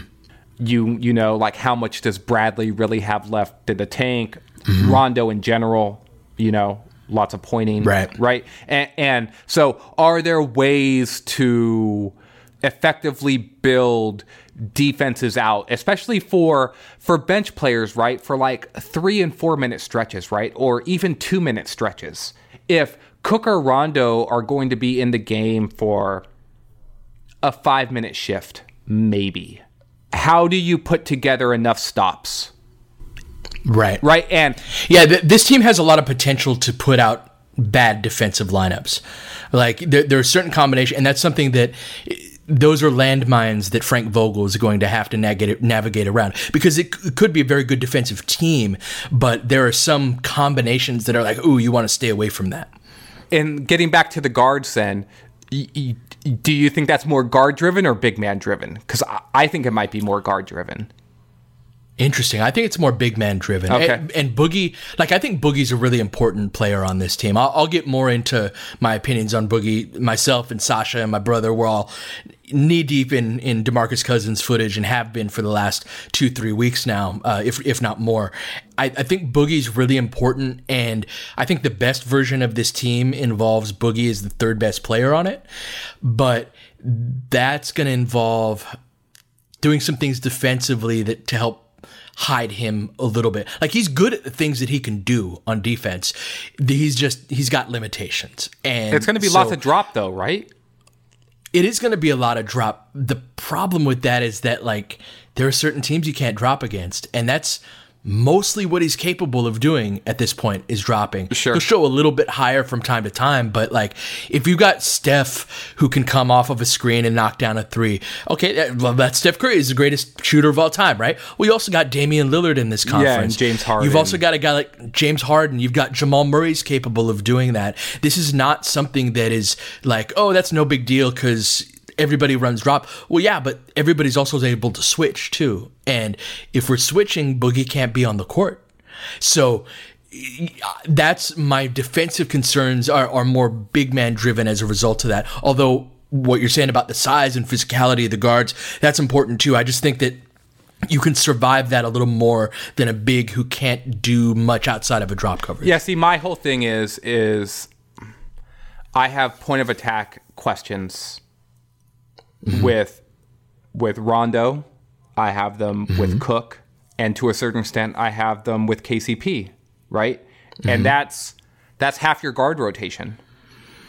You you know, like how much does Bradley really have left in the tank? Mm-hmm. Rondo in general, you know, lots of pointing. Right. Right. And, and so are there ways to effectively build defenses out especially for for bench players right? For like 3 and 4 minute stretches right? Or even 2 minute stretches. If Cook or Rondo are going to be in the game for a 5 minute shift maybe. How do you put together enough stops? Right. right and Yeah, th- this team has a lot of potential to put out bad defensive lineups. Like there, there are certain combination, and that's something that those are landmines that Frank Vogel is going to have to navigate around. Because it, could be a very good defensive team, but there are some combinations that are like, ooh, you want to stay away from that. and getting back to the guards then do you think that's more guard driven or big man driven because I think it might be more guard driven Interesting. I think it's more big man driven. Okay. And, and Boogie, like I think Boogie's a really important player on this team. I'll, I'll get more into my opinions on Boogie. Myself and Sasha and my brother We're all knee deep in in Demarcus Cousins footage and have been for the last two three weeks now, uh, if if not more. I, I think Boogie's really important, and I think the best version of this team involves Boogie as the third best player on it, but that's going to involve doing some things defensively that to help hide him a little bit. Like he's good at the things that he can do on defense. He's just he's got limitations. And It's going to be so lots of drop, though, right? It is going to be a lot of drop. The problem with that is that like there are certain teams you can't drop against, and that's mostly what he's capable of doing at this point is dropping. Sure. He'll show a little bit higher from time to time, but like if you got Steph who can come off of a screen and knock down a three, okay, that, well, that's Steph Curry is the greatest shooter of all time, right? Well, you also got Damian Lillard in this conference. Yeah, and James Harden. You've also got a guy like James Harden. You've got Jamal Murray's capable of doing that. This is not something that is like, oh, that's no big deal because everybody runs drop. Well, yeah, but everybody's also able to switch too. And if we're switching, Boogie can't be on the court. So that's my defensive concerns are, are more big man driven as a result of that. Although what you're saying about the size and physicality of the guards, that's important too. I just think that you can survive that a little more than a big who can't do much outside of a drop coverage. Yeah. See, my whole thing is is I have point of attack questions Mm-hmm. with with Rondo. I have them mm-hmm. with Cook, and to a certain extent, I have them with KCP. Right, and mm-hmm. that's that's half your guard rotation.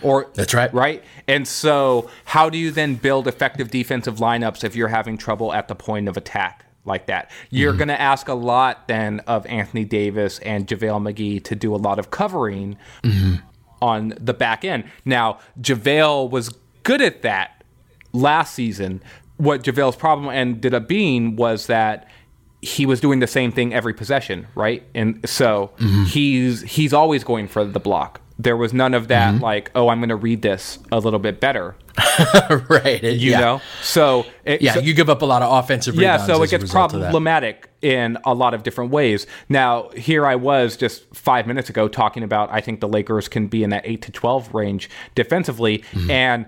Or That's right. right? And so, how do you then build effective defensive lineups if you're having trouble at the point of attack like that? You're going to ask a lot then of Anthony Davis and JaVale McGee to do a lot of covering on the back end. Now, JaVale was good at that last season. What JaVale's problem ended up being was that he was doing the same thing every possession, right? And so he's he's always going for the block. There was none of that like, oh, I'm going to read this a little bit better, right. you yeah. know. So it, Yeah, so- you give up a lot of offensive yeah, so it gets result of that. problematic in a lot of different ways. Now, here I was just five minutes ago talking about I think the Lakers can be in that eight to twelve range defensively, Mm-hmm. and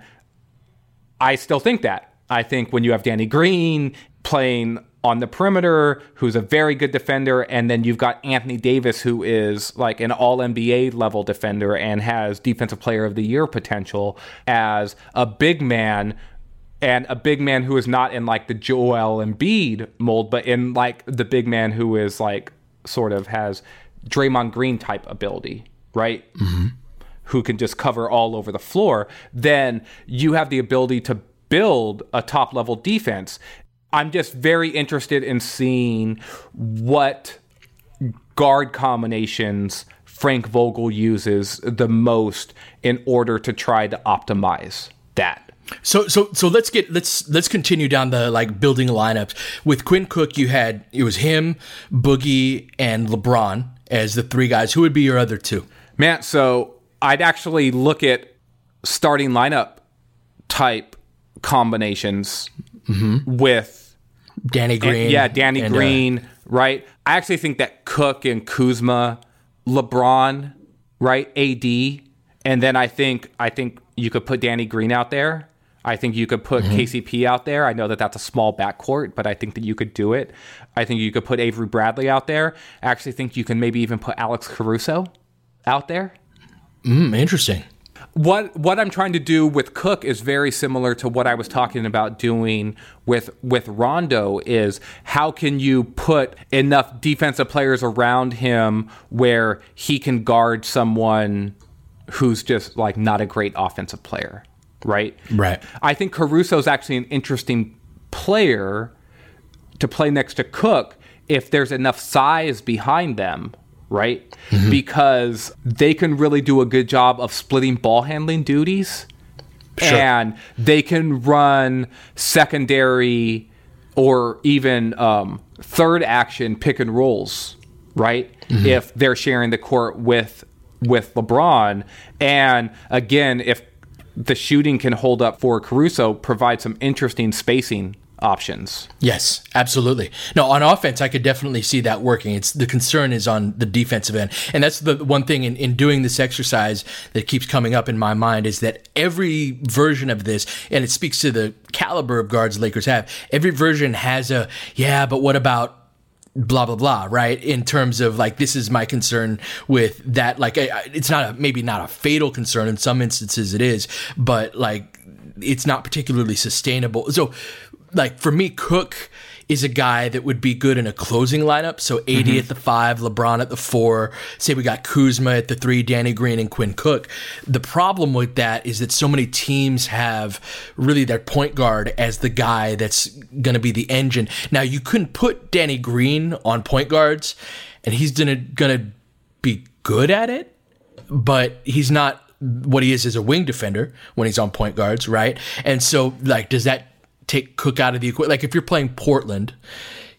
I still think that. I think when you have Danny Green playing on the perimeter, who's a very good defender, and then you've got Anthony Davis, who is like an all NBA level defender and has defensive player of the year potential as a big man and a big man who is not in like the Joel Embiid mold, but in like the big man who is like sort of has Draymond Green type ability, right? Mm-hmm. Who can just cover all over the floor, then you have the ability to build a top level defense. I'm just very interested in seeing what guard combinations Frank Vogel uses the most in order to try to optimize that. So so so let's get let's let's continue down the like building lineups. With Quinn Cook, you had it was him, Boogie, and LeBron as the three guys. Who would be your other two? Man, so I'd actually look at starting lineup type combinations with Danny and- Green. yeah, Danny and, uh, Green, right? I actually think that Cook and Kuzma, LeBron, right? AD, and then I think I think you could put Danny Green out there. I think you could put Mm-hmm. KCP out there. I know that that's a small backcourt, but I think that you could do it. I think you could put Avery Bradley out there. I actually think you can maybe even put Alex Caruso out there. Hmm, interesting. what what I'm trying to do with Cook is very similar to what I was talking about doing with with Rondo is how can you put enough defensive players around him where he can guard someone who's just like not a great offensive player, right? Right. I think Caruso's actually an interesting player to play next to Cook if there's enough size behind them, right? Because they can really do a good job of splitting ball handling duties. And they can run secondary or even um, third action pick and rolls, right? If they're sharing the court with with LeBron. And again, if the shooting can hold up for Caruso, provide some interesting spacing options. Yes, absolutely. No, on offense, I could definitely see that working. It's the concern is on the defensive end, and that's the one thing in, in doing this exercise that keeps coming up in my mind is that every version of this, and it speaks to the caliber of guards Lakers have. Every version has a yeah, but what about blah blah blah right in terms of like this is my concern with that like it's not a maybe not a fatal concern in some instances it is but like it's not particularly sustainable so like for me, Cook is a guy that would be good in a closing lineup. So AD mm-hmm. at the five, LeBron at the four. Say we got Kuzma at the three, Danny Green and Quinn Cook. The problem with that is that so many teams have really their point guard as the guy that's going to be the engine. Now you couldn't put Danny Green on point guards, and he's gonna gonna be good at it, but he's not what he is as a wing defender when he's on point guards, right? And so like, does that take Cook out of the equation. Like if you're playing Portland,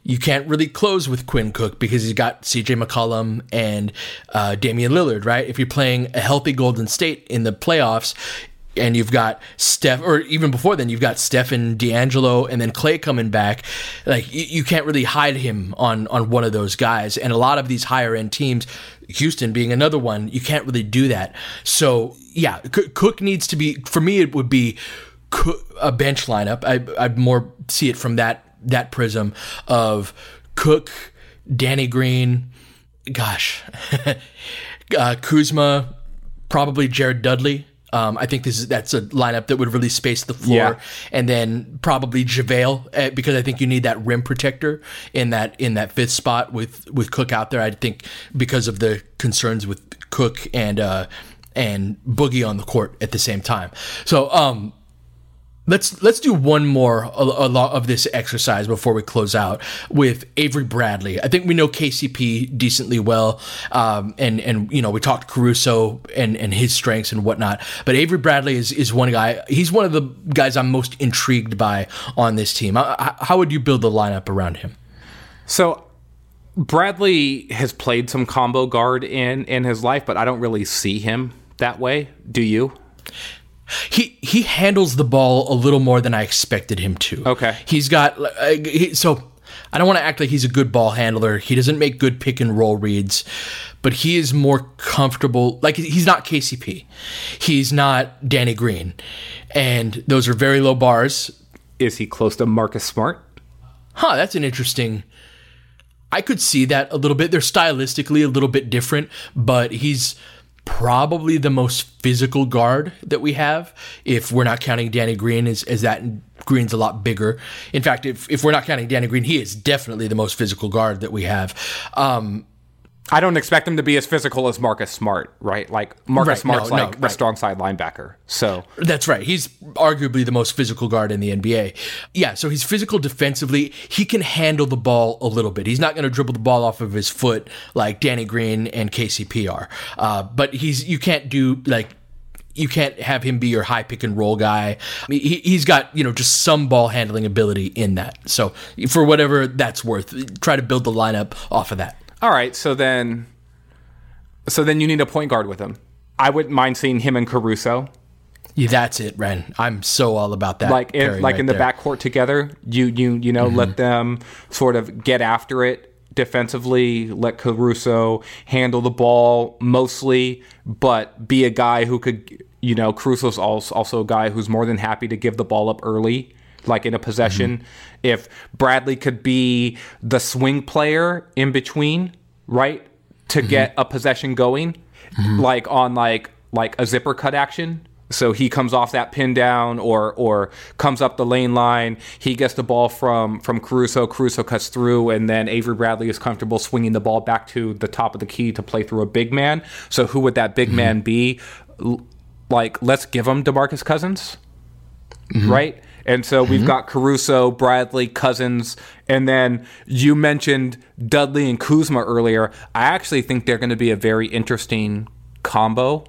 you can't really close with Quinn Cook because he's got CJ McCollum and uh, Damian Lillard, right? If you're playing a healthy Golden State in the playoffs, and you've got Steph, or even before then, you've got Steph and D'Angelo, and then Clay coming back. Like you, you, can't really hide him on on one of those guys. And a lot of these higher end teams, Houston being another one, you can't really do that. So yeah, Cook needs to be. For me, it would be a bench lineup. I I more see it from that that prism of Cook, Danny Green, gosh, uh, Kuzma, probably Jared Dudley. Um, I think this is that's a lineup that would really space the floor, yeah. and then probably JaVale uh, because I think you need that rim protector in that in that fifth spot with with Cook out there. I think because of the concerns with Cook and uh, and Boogie on the court at the same time. So um, Let's let's do one more a, a lot of this exercise before we close out with Avery Bradley. I think we know KCP decently well, um, and and you know we talked Caruso and and his strengths and whatnot. But Avery Bradley is is one guy. He's one of the guys I'm most intrigued by on this team. How would you build the lineup around him? So Bradley has played some combo guard in in his life, but I don't really see him that way. Do you? He he handles the ball a little more than I expected him to. Okay, he's got uh, he, so I don't want to act like he's a good ball handler. He doesn't make good pick and roll reads, but he is more comfortable. Like he's not KCP, he's not Danny Green, and those are very low bars. Is he close to Marcus Smart? Huh, that's an interesting. I could see that a little bit. They're stylistically a little bit different, but he's probably the most physical guard that we have. If we're not counting Danny Green, is is that Green's a lot bigger. In fact, if if we're not counting Danny Green, he is definitely the most physical guard that we have. Um, I don't expect him to be as physical as Marcus Smart, right? Like Marcus right, Smart's no, like no, right. a strong side linebacker. So that's right. He's arguably the most physical guard in the NBA. Yeah, so he's physical defensively. He can handle the ball a little bit. He's not going to dribble the ball off of his foot like Danny Green and KCP are. Uh, but he's you can't do like you can't have him be your high pick and roll guy. He, has got you know just some ball handling ability in that. So for whatever that's worth, try to build the lineup off of that. All right, so then, so then you need a point guard with him. I wouldn't mind seeing him and Caruso. Yeah, that's it, Ren. I'm so all about that. Like, in, like right in the backcourt together, you you you know, mm-hmm. let them sort of get after it defensively. Let Caruso handle the ball mostly, but be a guy who could, you know, Caruso's also also a guy who's more than happy to give the ball up early like in a possession. Mm-hmm. If Bradley could be the swing player in between, right, to mm-hmm. get a possession going, mm-hmm. like on like like a zipper cut action. So he comes off that pin down or or comes up the lane line. He gets the ball from from Caruso. Caruso cuts through, and then Avery Bradley is comfortable swinging the ball back to the top of the key to play through a big man. So who would that big mm-hmm. man be? Like let's give him Demarcus Cousins, mm-hmm. right? And so we've mm-hmm. got Caruso, Bradley, Cousins, and then you mentioned Dudley and Kuzma earlier. I actually think they're going to be a very interesting combo,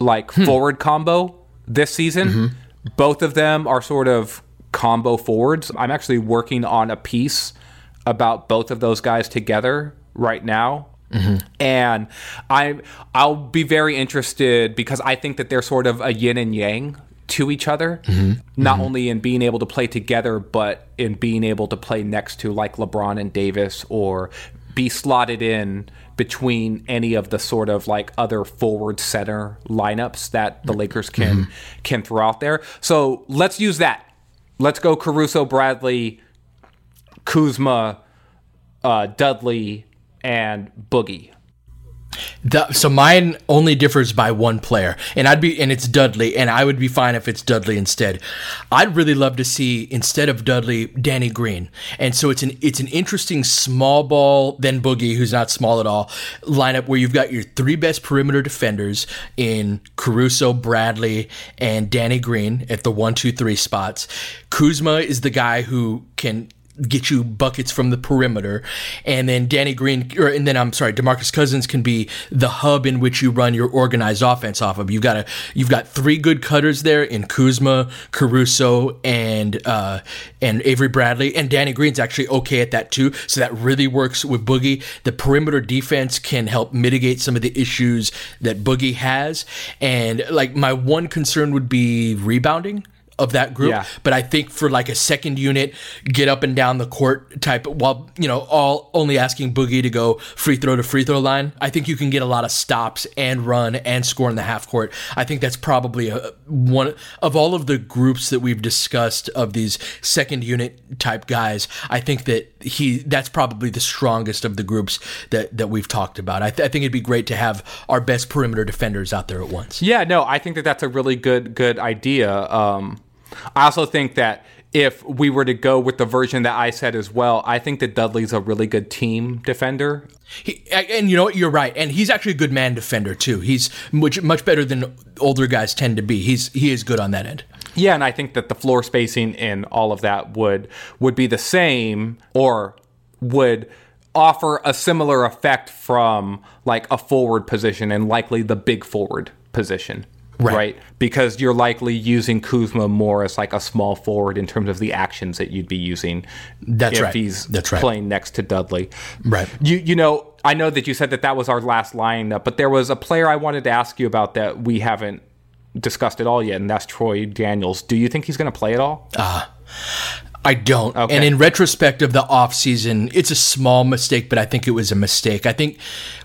like hmm. forward combo this season. Mm-hmm. Both of them are sort of combo forwards. I'm actually working on a piece about both of those guys together right now. Mm-hmm. And I I'll be very interested because I think that they're sort of a yin and yang to each other, mm-hmm. not mm-hmm. only in being able to play together, but in being able to play next to like LeBron and Davis or be slotted in between any of the sort of like other forward center lineups that the mm-hmm. Lakers can can throw out there. So let's use that. Let's go Caruso, Bradley, Kuzma, uh, Dudley, and Boogie. The, so mine only differs by one player, and I'd be and it's Dudley, and I would be fine if it's Dudley instead. I'd really love to see instead of Dudley, Danny Green, and so it's an it's an interesting small ball then Boogie, who's not small at all, lineup where you've got your three best perimeter defenders in Caruso, Bradley, and Danny Green at the one, two, three spots. Kuzma is the guy who can get you buckets from the perimeter. And then Danny Green, or, and then I'm sorry, Demarcus Cousins can be the hub in which you run your organized offense off of. You've got a, you've got three good cutters there in Kuzma, Caruso, and uh, and Avery Bradley. And Danny Green's actually okay at that too. So that really works with Boogie. The perimeter defense can help mitigate some of the issues that Boogie has. And like my one concern would be rebounding of that group. Yeah. But I think for like a second unit, get up and down the court type, while you know, all only asking Boogie to go free throw to free throw line, I think you can get a lot of stops and run and score in the half court. I think that's probably a, one of all of the groups that we've discussed of these second unit type guys. I think that he that's probably the strongest of the groups that that we've talked about. I, th- I think it'd be great to have our best perimeter defenders out there at once. Yeah, no, I think that that's a really good good idea. Um, I also think that if we were to go with the version that I said as well, I think that Dudley's a really good team defender. He, and you know what? You're right, and he's actually a good man defender too. He's much much better than older guys tend to be. He's he is good on that end. Yeah, and I think that the floor spacing and all of that would would be the same or would offer a similar effect from like a forward position and likely the big forward position. Right. Because you're likely using Kuzma more as like a small forward in terms of the actions that you'd be using. That's if right. he's That's right. playing next to Dudley. Right. You you know, I know that you said that that was our last lineup, but there was a player I wanted to ask you about that we haven't discussed at all yet, and that's Troy Daniels. Do you think he's going to play at all? Uh, I don't. Okay. And in retrospect of the offseason, it's a small mistake, but I think it was a mistake. I think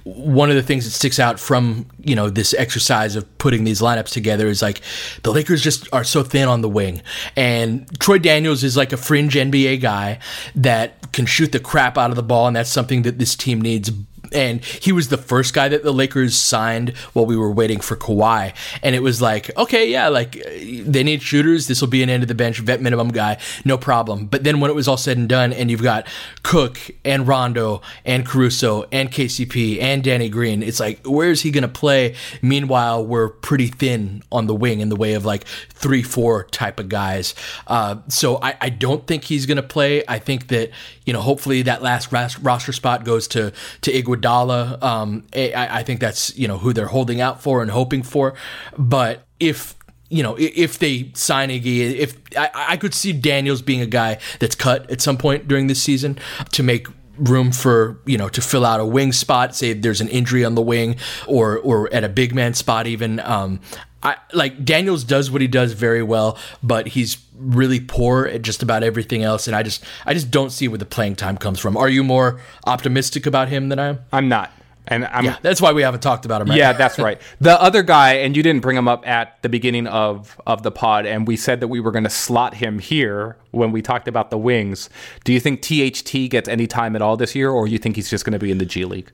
one of the things that sticks out from, you know, this exercise of putting these lineups together is like the Lakers just are so thin on the wing. And Troy Daniels is like a fringe NBA guy that can shoot the crap out of the ball, and that's something that this team needs and he was the first guy that the Lakers signed while we were waiting for Kawhi. And it was like, okay, yeah, like uh, they need shooters. This will be an end of the bench vet minimum guy, no problem. But then when it was all said and done, and you've got Cook and Rondo and Caruso and KCP and Danny Green, it's like, where is he going to play? Meanwhile, we're pretty thin on the wing in the way of like three, four type of guys. Uh, so I, I don't think he's going to play. I think that you know, hopefully that last roster spot goes to to Iguodala. Um, I, I think that's you know who they're holding out for and hoping for. But if you know, if they sign Iggy, if I, I could see Daniels being a guy that's cut at some point during this season to make room for you know to fill out a wing spot say there's an injury on the wing or or at a big man spot even um I like Daniels does what he does very well, but he's really poor at just about everything else, and I just I just don't see where the playing time comes from. Are you more optimistic about him than I am? I'm not. And I'm Yeah, that's why we haven't talked about him. Right Yeah, now. that's right. The other guy, and you didn't bring him up at the beginning of of the pod, and we said that we were going to slot him here when we talked about the wings. Do you think THT gets any time at all this year, or you think he's just going to be in the G League?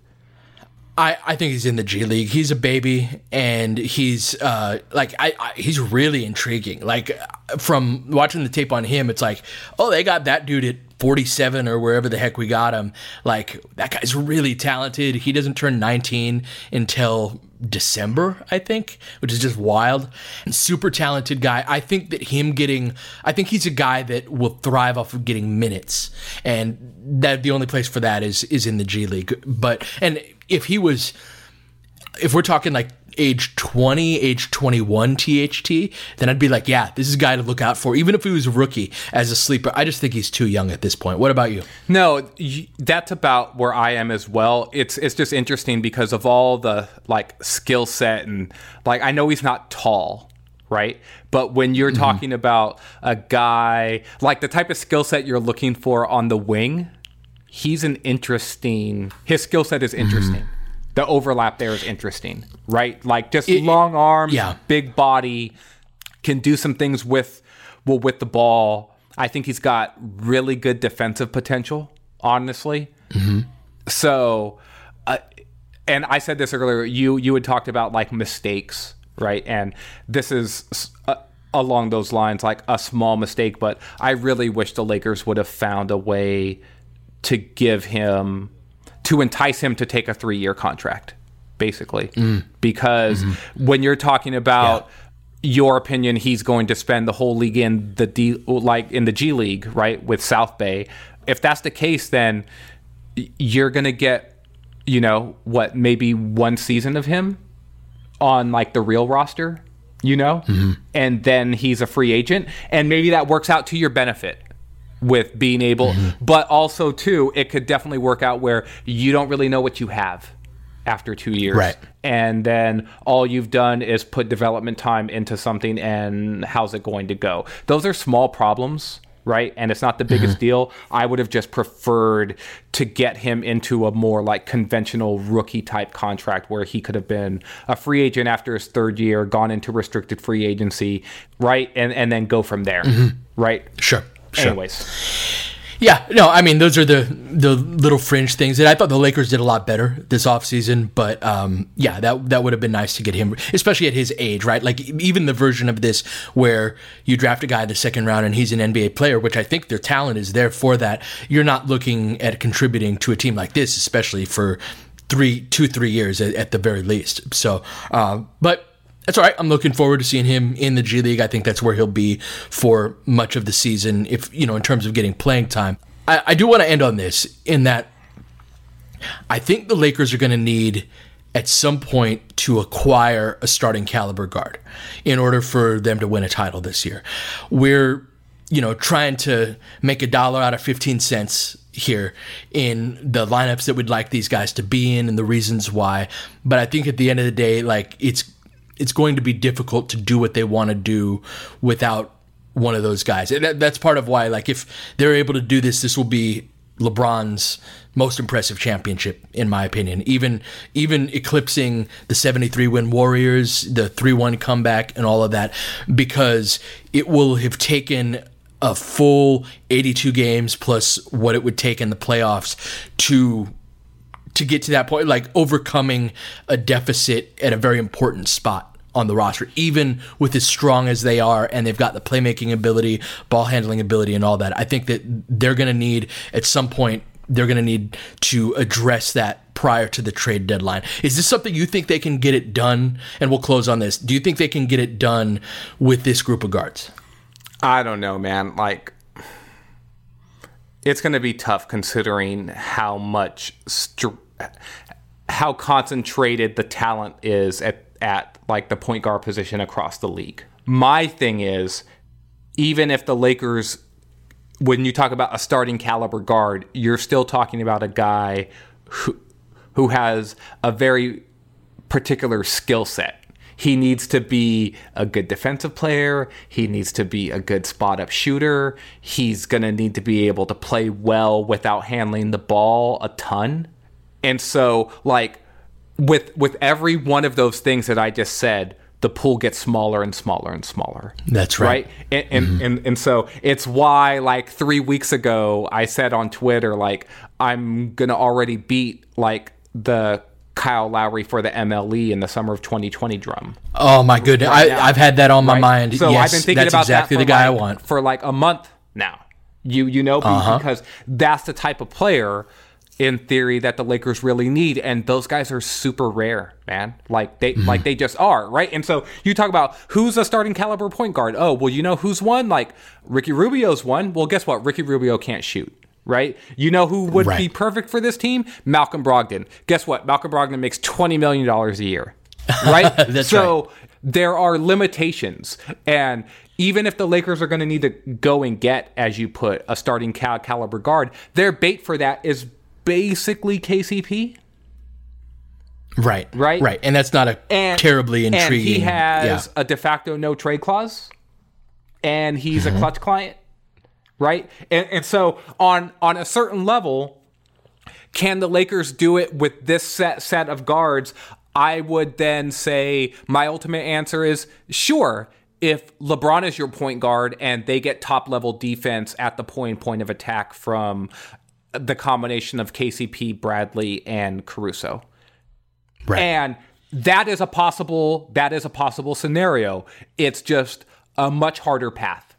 I, I think he's in the G League. He's a baby, and he's uh, like I, I he's really intriguing. Like from watching the tape on him, it's like, oh, they got that dude at 47 or wherever the heck we got him. Like that guy's really talented. He doesn't turn 19 until December, I think, which is just wild. And super talented guy. I think that him getting, I think he's a guy that will thrive off of getting minutes, and that the only place for that is is in the G League. But and if he was, if we're talking like age 20, age 21 THT, then I'd be like, yeah, this is a guy to look out for, even if he was a rookie as a sleeper. I just think he's too young at this point. What about you? No, that's about where I am as well. It's it's just interesting because of all the like skill set and like I know he's not tall, right? But when you're Mm-hmm. talking about a guy like the type of skill set you're looking for on the wing, he's an interesting. His skill set is interesting. The overlap there is interesting, right? Like just Mm-hmm. It- long arms, yeah. big body, can do some things with well with the ball. I think he's got really good defensive potential, honestly. So, uh, and I said this earlier. You you had talked about like mistakes, right? And this is uh, along those lines, like a small mistake. But I really wish the Lakers would have found a way to give him to entice him to take a three year contract, basically, mm. because mm-hmm. when you're talking about your opinion, he's going to spend the whole league in the D, like in the G League, right, with South Bay. If that's the case, then you're going to get, you know, what maybe one season of him on like the real roster, you know, mm-hmm. and then he's a free agent, and maybe that works out to your benefit with being able, mm-hmm. but also too, it could definitely work out where you don't really know what you have after two years, Right. And then all you've done is put development time into something, and how's it going to go? Those are small problems. Right. And it's not the biggest mm-hmm. deal. I would have just preferred to get him into a more like conventional rookie type contract where he could have been a free agent after his third year, gone into restricted free agency, right? And and then go from there. Mm-hmm. Right. Sure. Sure. Anyways. Yeah, no, I mean those are the the little fringe things that I thought the Lakers did a lot better this offseason, but um, yeah, that that would have been nice to get him, especially at his age, right? Like even the version of this where you draft a guy in the second round and he's an NBA player, which I think their talent is there for that. You're not looking at contributing to a team like this, especially for three, two, three years at, at the very least. So, uh, but that's all right. I'm looking forward to seeing him in the G League. I think that's where he'll be for much of the season, if you know, in terms of getting playing time. I, I do want to end on this in that I think the Lakers are going to need at some point to acquire a starting caliber guard in order for them to win a title this year. We're, you know, trying to make a dollar out of 15 cents here in the lineups that we'd like these guys to be in and the reasons why. But I think at the end of the day, like it's it's going to be difficult to do what they want to do without one of those guys. And that, that's part of why, like, if they're able to do this, this will be LeBron's most impressive championship, in my opinion. Even even eclipsing the 73 win Warriors, the 3 1 comeback, and all of that, because it will have taken a full 82 games plus what it would take in the playoffs to to get to that point, like overcoming a deficit at a very important spot on the roster, even with as strong as they are, and they've got the playmaking ability, ball handling ability, and all that. I think that they're going to need at some point. They're going to need to address that prior to the trade deadline. Is this something you think they can get it done? And we'll close on this. Do you think they can get it done with this group of guards? I don't know, man. Like, it's going to be tough considering how much, str- how concentrated the talent is at, at like the point guard position across the league. My thing is, even if the Lakers, when you talk about a starting caliber guard, you're still talking about a guy who, who has a very particular skill set. He needs to be a good defensive player. He needs to be a good spot up shooter. He's going to need to be able to play well without handling the ball a ton. And so like with with every one of those things that I just said, the pool gets smaller and smaller and smaller. That's right. Right? And and, and and so it's why like 3 weeks ago I said on Twitter like I'm going to already beat like the Kyle Lowry for the MLE in the summer of 2020 drum. Oh my goodness, Right I, I've had that on my Right? mind. So yes, I've been thinking that's about exactly that the guy like, I want. for like a month now. You you know Uh-huh. because that's the type of player in theory that the Lakers really need and those guys are super rare, man. Like they Mm-hmm. like they just are, right? And so you talk about who's a starting caliber point guard. Oh, well, you know who's one? Like Ricky Rubio's one. Well, guess what? Ricky Rubio can't shoot. Right? You know who would Right. be perfect for this team? Malcolm Brogdon. Guess what? Malcolm Brogdon makes $20 million a year. Right? That's so there are limitations. And even if the Lakers are going to need to go and get, as you put, a starting cal- caliber guard, their bait for that is basically KCP. Right. Right? Right. And that's not a And terribly and intriguing. he has yeah. a de facto no trade clause, and he's Mm-hmm. a clutch client, right? And, and so on on a certain level, can the Lakers do it with this set set of guards? I would then say my ultimate answer is sure. If LeBron is your point guard and they get top level defense at the point point of attack from the combination of KCP, Bradley, and Caruso. Right. And that is a possible that is a possible scenario. It's just a much harder path.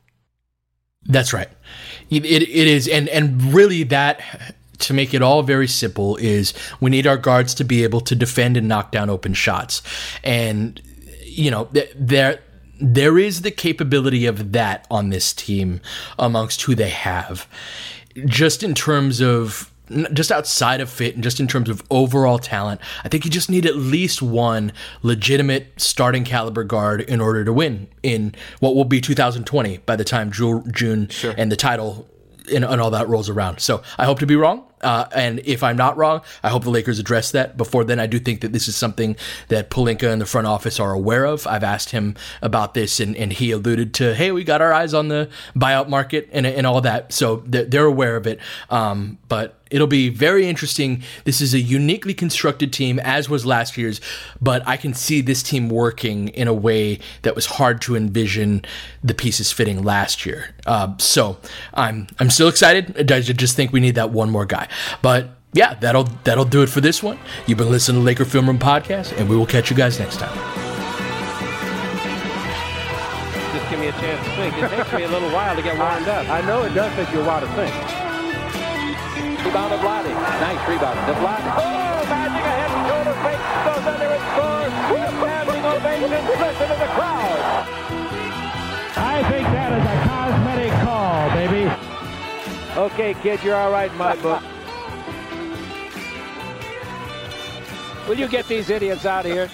That's right. It, it, it is, and and really that to make it all very simple is we need our guards to be able to defend and knock down open shots, and you know th- there there is the capability of that on this team amongst who they have, just in terms of just outside of fit and just in terms of overall talent, I think you just need at least one legitimate starting caliber guard in order to win in what will be 2020 by the time Ju- June and the title and, and all that rolls around. So I hope to be wrong. Uh, and if I'm not wrong, I hope the Lakers address that. Before then, I do think that this is something that Pelinka and the front office are aware of. I've asked him about this, and, and he alluded to, hey, we got our eyes on the buyout market and, and all that. So they're, aware of it. Um, but it'll be very interesting. This is a uniquely constructed team, as was last year's, but I can see this team working in a way that was hard to envision the pieces fitting last year. Uh, so I'm I'm still excited. I just think we need that one more guy. But yeah, that'll that'll do it for this one. You've been listening to Laker Film Room Podcast, and we will catch you guys next time. Just give me a chance to think. It takes me a little while to get warmed up. I know it does take you a while to think. Rebound to Vlade. Nice rebound to Vlade. Oh, magic a head and shoulder fake. Goes under and scores. Standing ovation. Listen to the crowd. I think that is a cosmetic call, baby. Okay, kid, you're all right in my book. Will you get these idiots out of here?